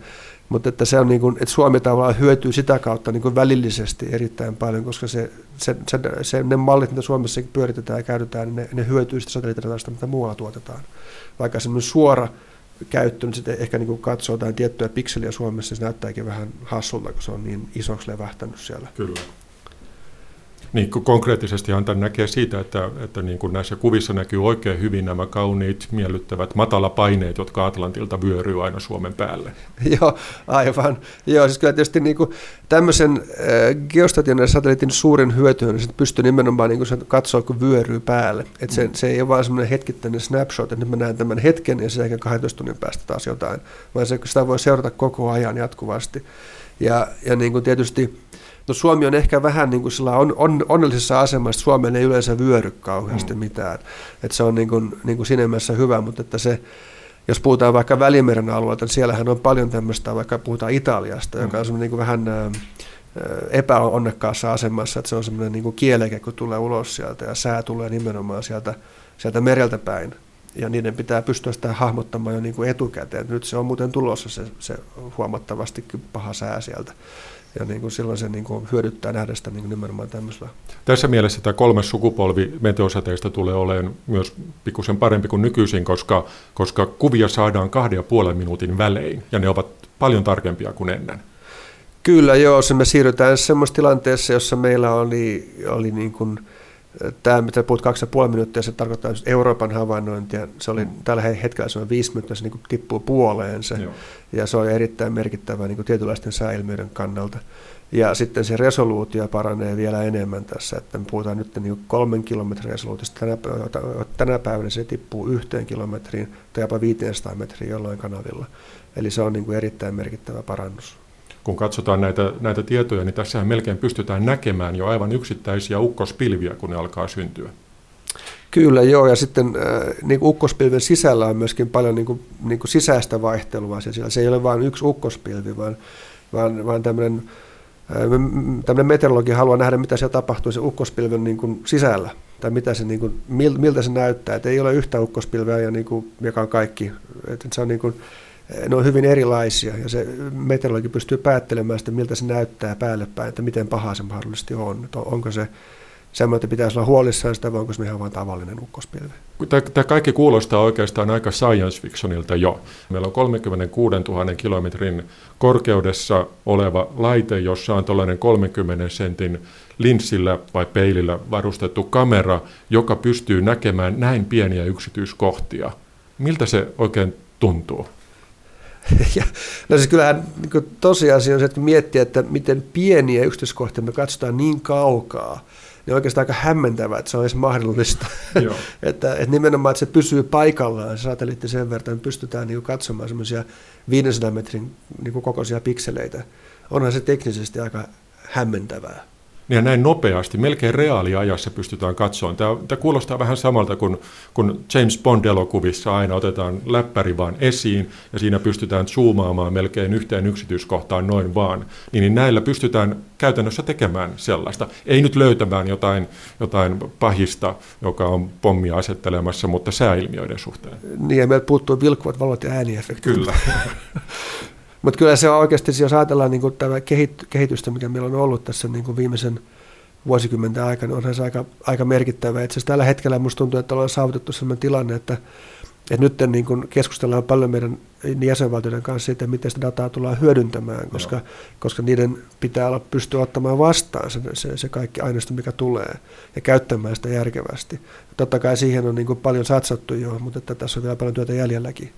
mutta että, se on niin kuin, että Suomi tavallaan hyötyy sitä kautta niin kuin välillisesti erittäin paljon, koska se, se, se, se, ne mallit, mitä Suomessa pyöritetään ja käytetään, niin ne, ne hyötyy sitä satelliittidatasta, mitä muualla tuotetaan vaikka semmoinen suora käyttö, niin sitten ehkä niin kuin katsoo jotain tiettyä pikseliä Suomessa, niin se näyttääkin vähän hassulta, kun se on niin isoksi levähtänyt siellä. Kyllä. Niin, konkreettisestihan tämän näkee siitä, että, että niin kuin näissä kuvissa näkyy oikein hyvin nämä kauniit, miellyttävät matalapaineet, jotka Atlantilta vyöryy aina Suomen päälle. <laughs> Joo, aivan. Joo, siis kyllä tietysti niin kuin tämmöisen äh, geostationaarisen satelliitin suurin hyöty on, että pystyy nimenomaan niin kuin sen katsoa, kun vyöryy päälle. Että se, se ei ole vain semmoinen hetkittäinen snapshot, että nyt mä näen tämän hetken ja sen 12 tunnin päästä taas jotain, vaan se, sitä voi seurata koko ajan jatkuvasti. Ja, ja niin kuin tietysti No Suomi on ehkä vähän niin kuin on, on, onnellisessa asemassa, että Suomeen ei yleensä vyöry kauheasti mm. mitään. Että se on niin kuin, niin kuin siinä mielessä hyvä, mutta että se, jos puhutaan vaikka Välimeren alueelta, niin siellähän on paljon tämmöistä, vaikka puhutaan Italiasta, mm. joka on semmoinen niin vähän epäonnekkaassa asemassa, että se on semmoinen niin kuin kieleke, kun tulee ulos sieltä ja sää tulee nimenomaan sieltä, sieltä mereltä päin. Ja niiden pitää pystyä sitä hahmottamaan jo niin kuin etukäteen. Nyt se on muuten tulossa se, se huomattavasti paha sää sieltä ja niin kuin silloin se niin kuin hyödyttää nähdä sitä niin kuin nimenomaan tämmöisellä. Tässä mielessä tämä kolmas sukupolvi meteosateista tulee olemaan myös pikkusen parempi kuin nykyisin, koska, koska kuvia saadaan kahden ja puolen minuutin välein, ja ne ovat paljon tarkempia kuin ennen. Kyllä joo, se me siirrytään semmoisessa tilanteessa, jossa meillä oli, oli niin kuin, tämä, mitä puhut kaksi ja puoli minuuttia, se tarkoittaa Euroopan havainnointia. Se oli mm. tällä hetkellä se on viisi minuuttia, se niin tippuu puoleen se. Joo. Ja se on erittäin merkittävä niin tietynlaisten sääilmiöiden kannalta. Ja sitten se resoluutio paranee vielä enemmän tässä, että me puhutaan nyt niin kolmen kilometrin resoluutista. Tänä, tänä päivänä se tippuu yhteen kilometriin tai jopa 500 metriä jollain kanavilla. Eli se on niin kuin erittäin merkittävä parannus kun katsotaan näitä, näitä tietoja, niin tässähän melkein pystytään näkemään jo aivan yksittäisiä ukkospilviä, kun ne alkaa syntyä. Kyllä, joo, ja sitten äh, niin ukkospilven sisällä on myöskin paljon niin kuin, niin kuin sisäistä vaihtelua. Siellä. Se ei ole vain yksi ukkospilvi, vaan, vaan, vaan tämmöinen, äh, tämmöinen meteorologi haluaa nähdä, mitä siellä tapahtuu se ukkospilven niin kuin sisällä, tai mitä se, niin kuin, miltä se näyttää. Et ei ole yhtä ukkospilveä, ja niin kuin, joka on kaikki. Et se on niin kuin, ne on hyvin erilaisia ja se meteorologi pystyy päättelemään sitä, miltä se näyttää päälle päin, että miten paha se mahdollisesti on. Että onko se semmoinen, että pitäisi olla huolissaan sitä, vai onko se ihan vain tavallinen ukkospilvi? Tämä kaikki kuulostaa oikeastaan aika science fictionilta jo. Meillä on 36 000 kilometrin korkeudessa oleva laite, jossa on tällainen 30 sentin linssillä vai peilillä varustettu kamera, joka pystyy näkemään näin pieniä yksityiskohtia. Miltä se oikein tuntuu? Ja, no siis kyllähän niin tosiasia on se, että miettiä, että miten pieniä yksityiskohtia me katsotaan niin kaukaa, niin oikeastaan aika hämmentävää, että se on edes mahdollista. <laughs> että, että nimenomaan, että se pysyy paikallaan, se satelliitti sen verran, että me pystytään niin katsomaan semmoisia 500 metrin niin kokoisia pikseleitä. Onhan se teknisesti aika hämmentävää ja näin nopeasti, melkein reaaliajassa pystytään katsomaan. Tämä, tämä kuulostaa vähän samalta kuin kun James Bond-elokuvissa aina otetaan läppäri vaan esiin ja siinä pystytään zoomaamaan melkein yhteen yksityiskohtaan noin vaan. Niin, niin näillä pystytään käytännössä tekemään sellaista. Ei nyt löytämään jotain, jotain pahista, joka on pommia asettelemassa, mutta sääilmiöiden suhteen. Niin ja meiltä puuttuu vilkkuvat valot ja ääniefektit. Kyllä. <laughs> Mutta kyllä se on oikeasti, jos ajatellaan niin kuin tämä kehitystä, mikä meillä on ollut tässä niin kuin viimeisen vuosikymmenten aikana, niin onhan se aika, aika merkittävä. Itse asiassa tällä hetkellä minusta tuntuu, että ollaan saavutettu sellainen tilanne, että, Et nyt niin kun keskustellaan paljon meidän jäsenvaltioiden kanssa siitä, miten sitä dataa tullaan hyödyntämään, koska, koska niiden pitää olla pystyä ottamaan vastaan se, se, se kaikki aineisto, mikä tulee, ja käyttämään sitä järkevästi. Totta kai siihen on niin paljon satsattu jo, mutta että tässä on vielä paljon työtä jäljelläkin.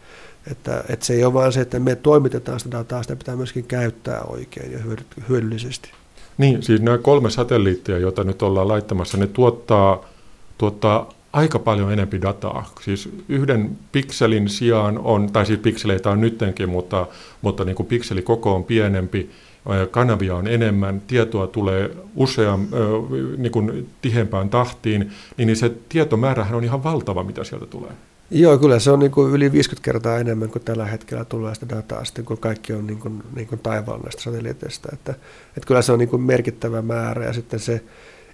Että, että se ei ole vain se, että me toimitetaan sitä dataa, sitä pitää myöskin käyttää oikein ja hyödyllisesti. Niin, siis nämä kolme satelliittia, joita nyt ollaan laittamassa, ne tuottaa, tuottaa aika paljon enempi dataa. Siis yhden pikselin sijaan on, tai siis pikseleitä on nyttenkin, mutta, mutta niin kuin pikselikoko on pienempi, kanavia on enemmän, tietoa tulee usean, niin kuin tihempään tahtiin, niin se tietomäärähän on ihan valtava, mitä sieltä tulee. Joo, kyllä se on niin kuin yli 50 kertaa enemmän kuin tällä hetkellä tulee sitä dataa, sitten kun kaikki on niin kuin, niin kuin taivaalla näistä satelliiteista. Että, että kyllä se on niin kuin merkittävä määrä ja sitten se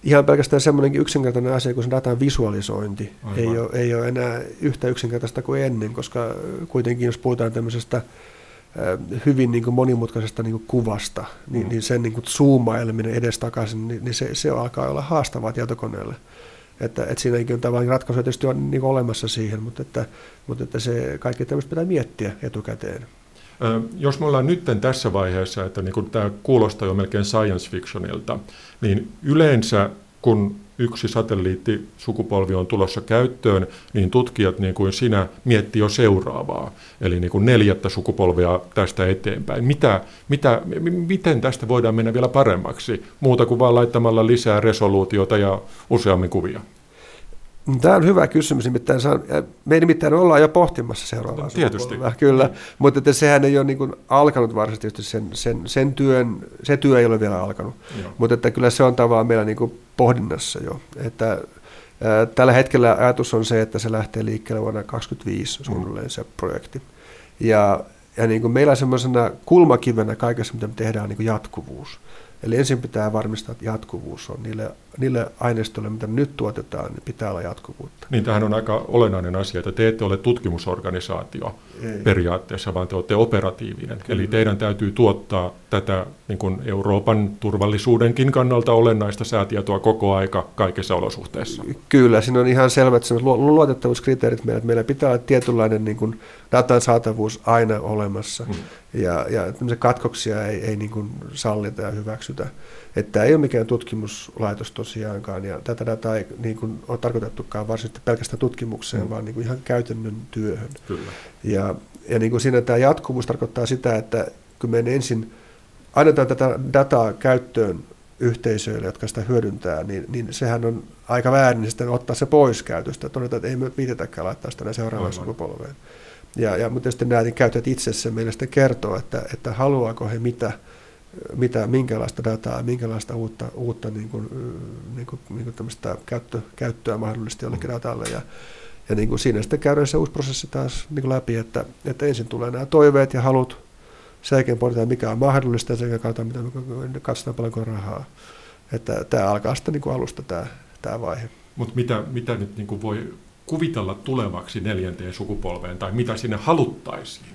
ihan pelkästään semmoinenkin yksinkertainen asia kuin se datan visualisointi ei ole, ei ole enää yhtä yksinkertaista kuin ennen, koska kuitenkin jos puhutaan tämmöisestä hyvin niin kuin monimutkaisesta niin kuin kuvasta, niin, mm. niin sen niin kuin zoomaileminen edestakaisin, niin, niin se, se alkaa olla haastavaa tietokoneelle. Että, että siinäkin on tavallaan ratkaisuja tietysti on niin olemassa siihen, mutta, että, mutta että se kaikki tämmöistä pitää miettiä etukäteen. Jos me ollaan nyt tässä vaiheessa, että niin tämä kuulostaa jo melkein science fictionilta, niin yleensä kun yksi satelliittisukupolvi on tulossa käyttöön, niin tutkijat niin kuin sinä mietti jo seuraavaa, eli niin kuin neljättä sukupolvea tästä eteenpäin. Mitä, mitä, miten tästä voidaan mennä vielä paremmaksi, muuta kuin vain laittamalla lisää resoluutiota ja useammin kuvia? Tämä on hyvä kysymys, nimittäin me nimittäin ollaan jo pohtimassa seuraavaa. No, tietysti. Kyllä, mutta että sehän ei ole niin kuin alkanut varsinaisesti, sen, sen, sen työn, se työ ei ole vielä alkanut, Joo. mutta että kyllä se on tavallaan meillä niin kuin pohdinnassa jo. Että, ää, tällä hetkellä ajatus on se, että se lähtee liikkeelle vuonna 2025 suunnilleen se projekti. Ja, ja niin kuin meillä semmoisena kulmakivenä kaikessa, mitä me tehdään, on niin kuin jatkuvuus. Eli ensin pitää varmistaa, että jatkuvuus on niille, niille aineistoille, mitä nyt tuotetaan, niin pitää olla jatkuvuutta. Niin tämähän on aika olennainen asia, että te ette ole tutkimusorganisaatio Ei. periaatteessa, vaan te olette operatiivinen. Kyllä. Eli teidän täytyy tuottaa tätä niin kuin Euroopan turvallisuudenkin kannalta olennaista säätietoa koko aika kaikissa olosuhteissa. Kyllä, siinä on ihan selvät luotettavuuskriteerit meillä, että meillä pitää olla tietynlainen niin kuin datan saatavuus aina olemassa. Hmm ja, ja katkoksia ei, ei niin kuin sallita ja hyväksytä. Että tämä ei ole mikään tutkimuslaitos tosiaankaan, ja tätä dataa ei niin kuin ole tarkoitettukaan varsinaisesti pelkästään tutkimukseen, mm. vaan niin kuin ihan käytännön työhön. Kyllä. Ja, ja niin kuin siinä tämä jatkuvuus tarkoittaa sitä, että kun me ensin annetaan tätä dataa käyttöön yhteisöille, jotka sitä hyödyntää, niin, niin sehän on aika väärin sitten ottaa se pois käytöstä. Todetaan, että ei me viitetäkään laittaa sitä seuraavaan sukupolveen. Ja, ja, mutta sitten nämä käyttäjät itse meille sitten kertoo, että, että haluaako he mitä, mitä, minkälaista dataa, minkälaista uutta, uutta niin kuin, niin kuin, niin kuin käyttö, käyttöä mahdollisesti jollekin mm. datalle. Ja, ja niin kuin siinä sitten käydään se uusi prosessi taas niin kuin läpi, että, että ensin tulee nämä toiveet ja halut, sen jälkeen pohditaan mikä on mahdollista ja sen jälkeen katsotaan, mitä, katsotaan paljonko rahaa. Että tämä alkaa sitten niin kuin alusta tämä, tämä vaihe. Mutta mitä, mitä nyt niin kuin voi kuvitella tulevaksi neljänteen sukupolveen, tai mitä sinne haluttaisiin?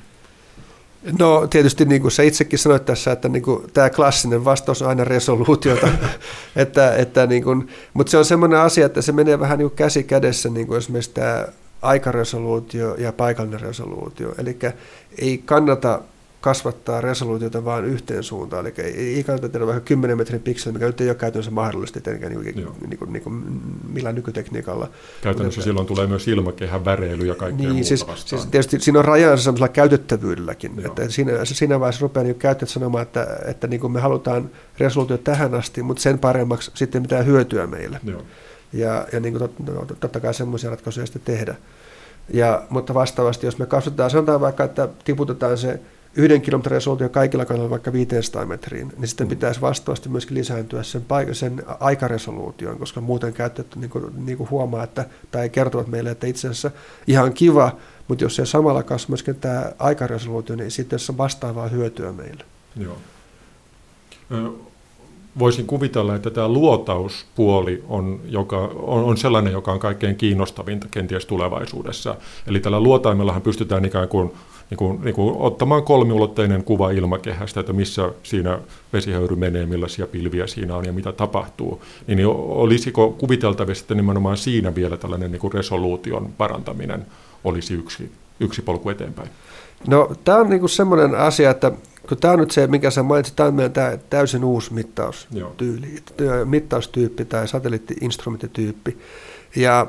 No tietysti niin kuin sä itsekin sanoit tässä, että niin kuin, tämä klassinen vastaus on aina resoluutiota, <laughs> että, että niin kuin, mutta se on semmoinen asia, että se menee vähän niin kuin käsi kädessä, niin kuin esimerkiksi tämä aikaresoluutio ja paikallinen resoluutio. Eli ei kannata kasvattaa resoluutiota vain yhteen suuntaan. Eli ei, ei kannata tehdä vaikka 10 metrin pikseli, mikä nyt ei ole käytännössä mahdollista tietenkään niin, niin, niin, niin millään nykytekniikalla. Käytännössä Mutta, silloin tulee myös ilmakehän väreily ja kaikkea niin, siis, siis tietysti siinä on rajansa semmoisella käytettävyydelläkin. Joo. Että siinä, siinä vaiheessa rupeaa niin käyttäjät sanomaan, että, että niin kuin me halutaan resoluutio tähän asti, mutta sen paremmaksi sitten mitään hyötyä meille. Joo. Ja, ja niin kuin tot, totta kai semmoisia ratkaisuja sitten tehdä. Ja, mutta vastaavasti, jos me kasvatetaan, sanotaan vaikka, että tiputetaan se yhden kilometrin resoluutio kaikilla kannalla vaikka 500 metriin, niin sitten mm. pitäisi vastaavasti myöskin lisääntyä sen, paik- sen aikaresoluutioon, koska muuten käyttäjät niin kuin, niin kuin huomaa, että, tai kertovat meille, että itse asiassa ihan kiva, mutta jos se samalla kasvaa myöskin tämä aikaresoluutio, niin sitten se on vastaavaa hyötyä meille. Joo. Voisin kuvitella, että tämä luotauspuoli on, joka, on, on sellainen, joka on kaikkein kiinnostavinta kenties tulevaisuudessa. Eli tällä luotaimellahan pystytään ikään kuin niin kuin, niin kuin ottamaan kolmiulotteinen kuva ilmakehästä, että missä siinä vesihöyry menee, millaisia pilviä siinä on ja mitä tapahtuu, niin olisiko kuviteltavissa, että nimenomaan siinä vielä tällainen niin kuin resoluution parantaminen olisi yksi, yksi polku eteenpäin? No tämä on niinku semmoinen asia, että kun tämä on nyt se, mikä sä mainitsit, tämä on meidän tämä täysin uusi mittaustyyli, Joo. mittaustyyppi tai satelliitti-instrumenttityyppi. Ja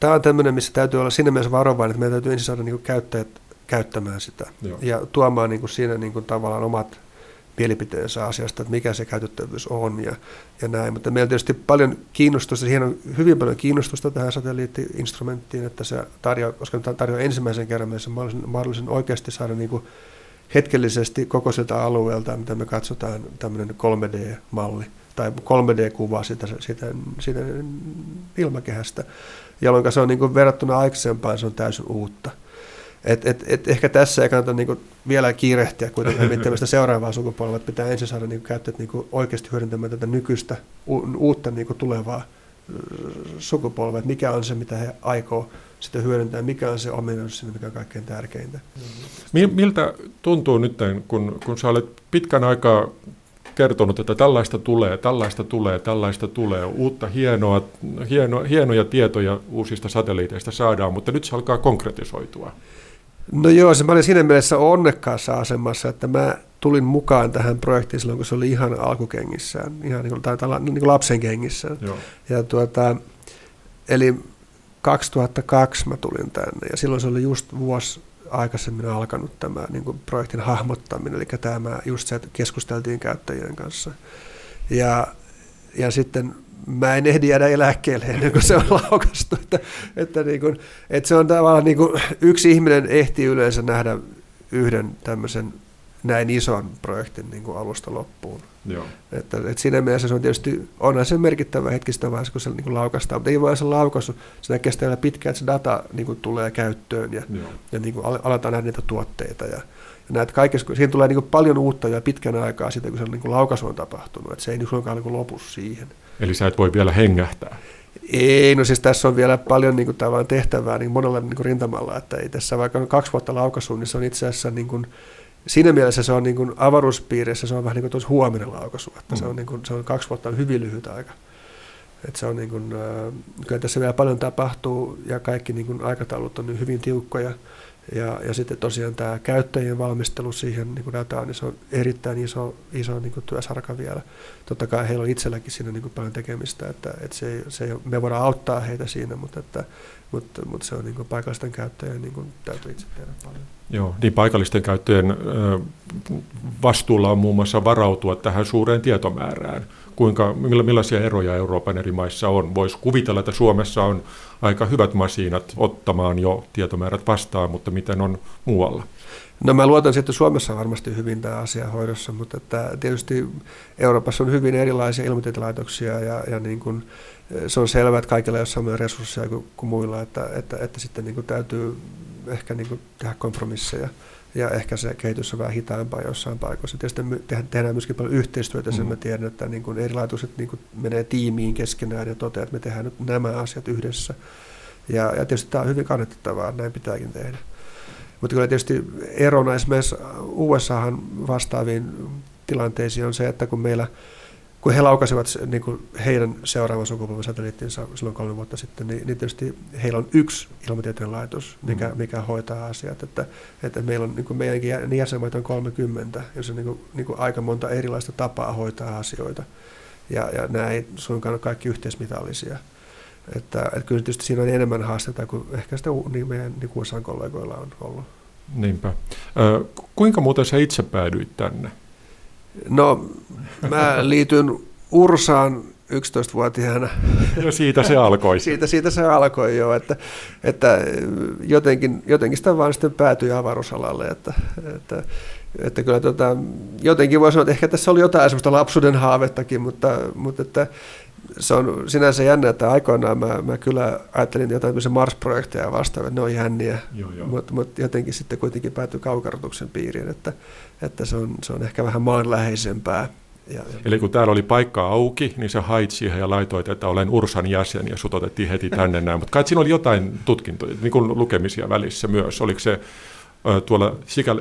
tämä on tämmöinen, missä täytyy olla siinä mielessä varovainen, että meidän täytyy ensin saada niinku käyttäjät käyttämään sitä Joo. ja tuomaan niinku siinä niinku tavallaan omat mielipiteensä asiasta, että mikä se käytettävyys on ja, ja näin. Mutta meillä on tietysti paljon kiinnostusta, siihen on hyvin paljon kiinnostusta tähän satelliitti-instrumenttiin, että se tarjoaa, koska tämä tarjoaa ensimmäisen kerran meissä mahdollisen, mahdollisen oikeasti saada niin kuin hetkellisesti koko siltä alueelta, mitä me katsotaan, tämmöinen 3D-malli tai 3D-kuva sitä, sitä, sitä ilmakehästä, jolloin se on niin kuin verrattuna aikaisempaan, se on täysin uutta. Et, et, et ehkä tässä ei kannata niinku vielä kiirehtiä kuitenkaan miettimään seuraavaa sukupolvea, että pitää ensin saada niinku käyttäjät niinku oikeasti hyödyntämään tätä nykyistä u, uutta niinku tulevaa sukupolvea, että mikä on se, mitä he aikoo sitten hyödyntää, mikä on se ominaisuus mikä on kaikkein tärkeintä. Miltä tuntuu nyt, kun, kun sä olet pitkän aikaa kertonut, että tällaista tulee, tällaista tulee, tällaista tulee, uutta hienoa, hieno, hienoja tietoja uusista satelliiteista saadaan, mutta nyt se alkaa konkretisoitua. No joo, se mä olin siinä mielessä onnekkaassa asemassa, että mä tulin mukaan tähän projektiin silloin, kun se oli ihan alkukengissään, ihan niin kuin, tai, tai niin kuin lapsen kengissä. Joo. Ja tuota, eli 2002 mä tulin tänne ja silloin se oli just vuosi aikaisemmin alkanut tämä niin kuin projektin hahmottaminen, eli tämä just se, että keskusteltiin käyttäjien kanssa. Ja, ja sitten mä en ehdi jäädä eläkkeelle ennen kuin se on laukastu. Että, että, niin kuin, että se on tavallaan niin kuin, yksi ihminen ehtii yleensä nähdä yhden tämmöisen näin ison projektin niin kuin alusta loppuun. Joo. Että, että siinä mielessä se on tietysti, onhan se merkittävä hetki sitä vaiheessa, kun se niin kuin laukastaan, mutta ei vain se laukaisu, sitä kestää vielä pitkään, että se data niin kuin tulee käyttöön ja, ja niin kuin aletaan nähdä niitä tuotteita. Ja, ja näitä kaikessa, siihen tulee niin kuin paljon uutta ja pitkän aikaa siitä, kun se niin kuin laukaisu on tapahtunut, että se ei niin suinkaan niin kuin lopu siihen. Eli sä et voi vielä hengähtää? Ei, no siis tässä on vielä paljon niin kuin, tehtävää niin monella niin kuin rintamalla, että ei tässä vaikka on kaksi vuotta laukaisu, niin se on itse asiassa niin kuin, siinä mielessä se on niin kuin avaruuspiirissä, se on vähän niin kuin huominen laukaisu, että mm. se, on niin kuin, se on kaksi vuotta on hyvin lyhyt aika. Et se on niin kuin, äh, kyllä tässä vielä paljon tapahtuu ja kaikki niin kuin aikataulut on niin hyvin tiukkoja. Ja, ja sitten tosiaan tämä käyttäjien valmistelu siihen niin kuin dataan, niin se on erittäin iso, iso niin kuin työsarka vielä. Totta kai heillä on itselläkin siinä niin kuin paljon tekemistä, että, että se ei, se ei, me voidaan auttaa heitä siinä, mutta, että, mutta, mutta se on niin kuin paikallisten käyttäjien niin kuin täytyy itse tehdä paljon. Joo, niin paikallisten käyttäjien vastuulla on muun muassa varautua tähän suureen tietomäärään. Kuinka, millaisia eroja Euroopan eri maissa on? Voisi kuvitella, että Suomessa on aika hyvät masiinat ottamaan jo tietomäärät vastaan, mutta miten on muualla? No mä luotan että Suomessa varmasti hyvin tämä asia hoidossa, mutta että tietysti Euroopassa on hyvin erilaisia ilmatieteen ja, ja niin kuin, se on selvää, että kaikilla ei ole samoja resursseja kuin, kuin muilla, että, että, että sitten niin kuin täytyy ehkä niin kuin tehdä kompromisseja ja ehkä se kehitys on vähän hitaampaa jossain paikoissa. Tietysti me tehdään myöskin paljon yhteistyötä, sen mm. mä tiedän, että niin kuin eri laituset niin kuin menee tiimiin keskenään ja toteaa, että me tehdään nyt nämä asiat yhdessä. Ja, ja tietysti tämä on hyvin kannatettavaa, näin pitääkin tehdä. Mutta kyllä tietysti erona esimerkiksi USAhan vastaaviin tilanteisiin on se, että kun meillä – kun he laukasivat niin kuin heidän seuraavan sukupolven satelliittinsa silloin kolme vuotta sitten, niin, niin tietysti heillä on yksi ilmatieteen laitos, mikä, mm. mikä hoitaa asiat. Että, että meillä on, niin kuin meidänkin jäsenmaita on 30, jos on niin kuin, niin kuin aika monta erilaista tapaa hoitaa asioita. Ja, ja nämä ei suinkaan ole kaikki yhteismitallisia. Että, että kyllä tietysti siinä on enemmän haasteita kuin ehkä sitä niin meidän niin USA-kollegoilla on ollut. Niinpä. Ö, kuinka muuten sä itse päädyit tänne? No, mä liityin Ursaan 11-vuotiaana. Ja siitä se alkoi. <laughs> siitä, siitä se alkoi jo, että, että jotenkin, jotenkin sitä vaan sitten päätyi avaruusalalle, että, että, että kyllä tota, jotenkin voi sanoa, että ehkä tässä oli jotain sellaista lapsuuden haavettakin, mutta, mutta että se on sinänsä jännä, että aikoinaan mä, mä kyllä ajattelin jotain Mars-projekteja vastaan, että ne on jänniä, mutta mut jotenkin sitten kuitenkin päätyi kaukartuksen piiriin, että, että se, on, se on ehkä vähän maanläheisempää. Ja, Eli kun täällä oli paikka auki, niin sä hait siihen ja laitoit, että olen Ursan jäsen ja sut otettiin heti tänne näin. Mutta kai siinä oli jotain tutkintoja, niin kuin lukemisia välissä myös. Oliko se tuolla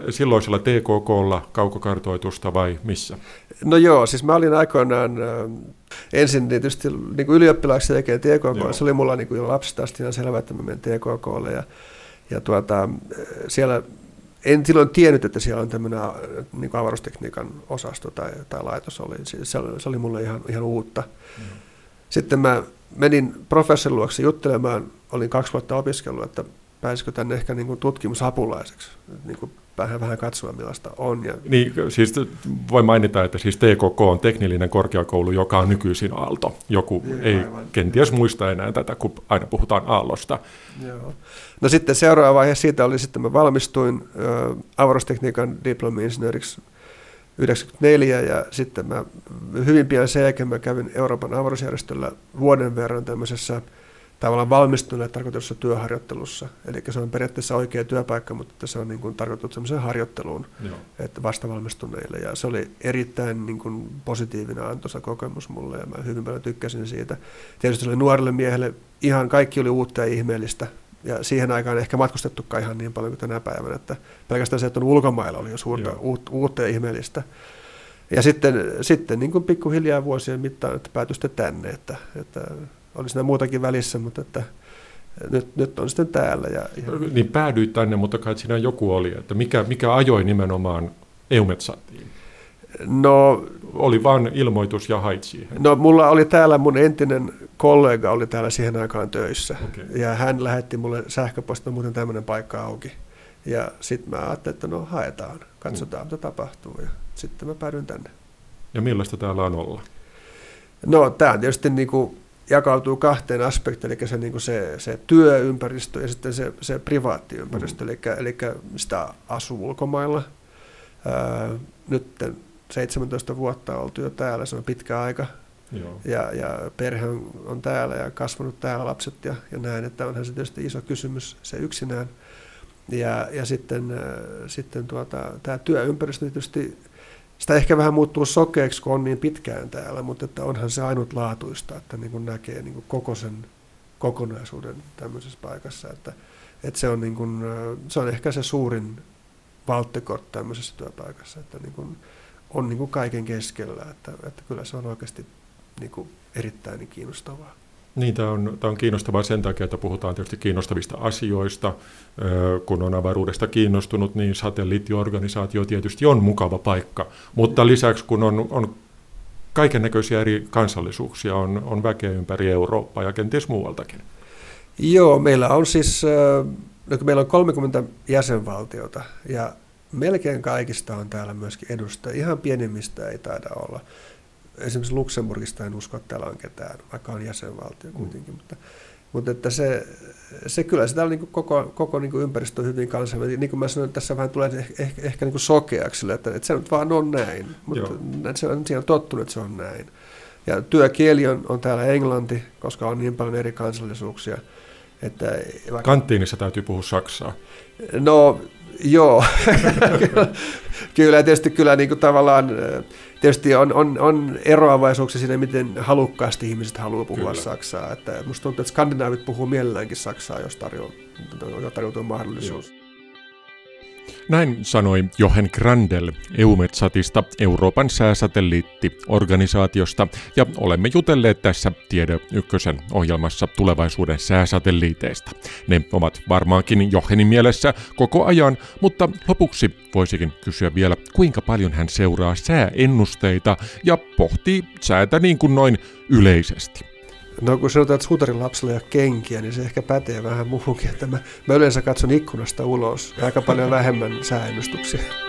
silloisella TKKlla kaukokartoitusta vai missä? No joo, siis mä olin aikoinaan ensin tietysti niin kuin ylioppilaaksi tekee TKK, se oli mulla niin kuin jo lapsesta asti ihan selvä, että mä menen TKKlle ja ja tuota, siellä en silloin tiennyt, että siellä on tämmöinen niin avaruustekniikan osasto tai, tai laitos. Oli. Se, oli, se oli mulle ihan, ihan uutta. Mm. Sitten mä menin professorin luokse juttelemaan, olin kaksi vuotta opiskellut, että pääsisikö tänne ehkä niin kuin tutkimusapulaiseksi, niin kuin vähän, vähän katsoa millaista on. Ja... Niin, siis voi mainita, että siis TKK on teknillinen korkeakoulu, joka on nykyisin Aalto. Joku Joo, ei aivan. kenties muista enää tätä, kun aina puhutaan Aallosta. Joo. No sitten seuraava vaihe siitä oli sitten, mä valmistuin äh, avaruustekniikan diplomi-insinööriksi 94 ja sitten mä hyvin pian sen jälkeen mä kävin Euroopan avaruusjärjestöllä vuoden verran tämmöisessä tavallaan valmistuneelle tarkoitussa työharjoittelussa. Eli se on periaatteessa oikea työpaikka, mutta se on niin kuin tarkoitettu sellaiseen harjoitteluun Joo. että vastavalmistuneille. Ja se oli erittäin niin kuin positiivinen antoisa kokemus mulle ja mä hyvin paljon tykkäsin siitä. Tietysti se oli nuorelle miehelle ihan kaikki oli uutta ja ihmeellistä. Ja siihen aikaan ehkä matkustettukaan ihan niin paljon kuin tänä päivänä, että pelkästään se, että on ulkomailla oli jo suurta uutta ja ihmeellistä. Ja sitten, sitten niin kuin pikkuhiljaa vuosien mittaan, että päätyi sitten tänne, että, että oli siinä muutakin välissä, mutta että nyt, nyt on sitten täällä. Ja, ja... Niin päädyit tänne, mutta kai siinä joku oli, että mikä, mikä ajoi nimenomaan EUMETSATiin? No, oli vain ilmoitus ja hait siihen? No mulla oli täällä mun entinen kollega oli täällä siihen aikaan töissä. Okay. Ja hän lähetti mulle sähköpostia, muuten tämmöinen paikka auki. Ja sitten mä ajattelin, että no haetaan, katsotaan mm. mitä tapahtuu. Ja sitten mä päädyin tänne. Ja millaista täällä on olla? No tämä on tietysti niin kuin jakautuu kahteen aspektiin, eli se, niin kuin se, se työympäristö ja sitten se, se privaattiympäristö, mm. eli, eli sitä asuu ulkomailla. Ää, nyt 17 vuotta oltu jo täällä, se on pitkä aika. Joo. Ja, ja perhe on, on täällä ja kasvanut täällä lapset ja, ja näin, että onhan se tietysti iso kysymys se yksinään. Ja, ja sitten, äh, sitten tuota, tämä työympäristö tietysti sitä ehkä vähän muuttuu sokeeksi, kun on niin pitkään täällä, mutta että onhan se ainutlaatuista, että niin kuin näkee niin kuin koko sen kokonaisuuden tämmöisessä paikassa. Että, että se, on niin kuin, se on ehkä se suurin valttekort tämmöisessä työpaikassa, että niin kuin on niin kuin kaiken keskellä, että, että kyllä se on oikeasti niin kuin erittäin kiinnostavaa. Niin, tämä on, tämä on kiinnostavaa sen takia, että puhutaan tietysti kiinnostavista asioista. Kun on avaruudesta kiinnostunut, niin satelliittiorganisaatio tietysti on mukava paikka. Mutta lisäksi, kun on, on kaiken näköisiä eri kansallisuuksia, on, on väkeä ympäri Eurooppaa ja kenties muualtakin. Joo, meillä on siis no, meillä on 30 jäsenvaltiota ja melkein kaikista on täällä myöskin edustajia. Ihan pienimmistä ei taida olla esimerkiksi Luxemburgista en usko, että täällä on ketään, vaikka on jäsenvaltio kuitenkin, mm. mutta, mutta että se, se kyllä sitä on niin kuin koko, koko niin kuin ympäristö on hyvin kansainvälinen. Niin kuin mä sanoin, tässä vähän tulee ehkä, ehkä, ehkä niin kuin sokeaksi, että, että se nyt vaan on näin, mutta se on, siihen on tottunut, että se on näin. Ja työkieli on, on täällä englanti, koska on niin paljon eri kansallisuuksia. Että vaikka... Kanttiinissa täytyy puhua saksaa. No joo, <laughs> kyllä, kyllä tietysti kyllä niin kuin tavallaan tietysti on, on, on eroavaisuuksia siinä, miten halukkaasti ihmiset haluaa puhua Kyllä. saksaa. Että musta tuntuu, että skandinaavit puhuu mielelläänkin saksaa, jos tarjoutuu mahdollisuus. Joo. Näin sanoi Johan Grandel EUMETSATista, Euroopan sääsatelliittiorganisaatiosta, ja olemme jutelleet tässä Tiede Ykkösen ohjelmassa tulevaisuuden sääsatelliiteista. Ne ovat varmaankin Johanin mielessä koko ajan, mutta lopuksi voisikin kysyä vielä, kuinka paljon hän seuraa sääennusteita ja pohtii säätä niin kuin noin yleisesti. No kun sanotaan, että suutarin lapsella ei ole kenkiä, niin se ehkä pätee vähän muuhunkin. Että mä, mä yleensä katson ikkunasta ulos aika paljon vähemmän sääennustuksia.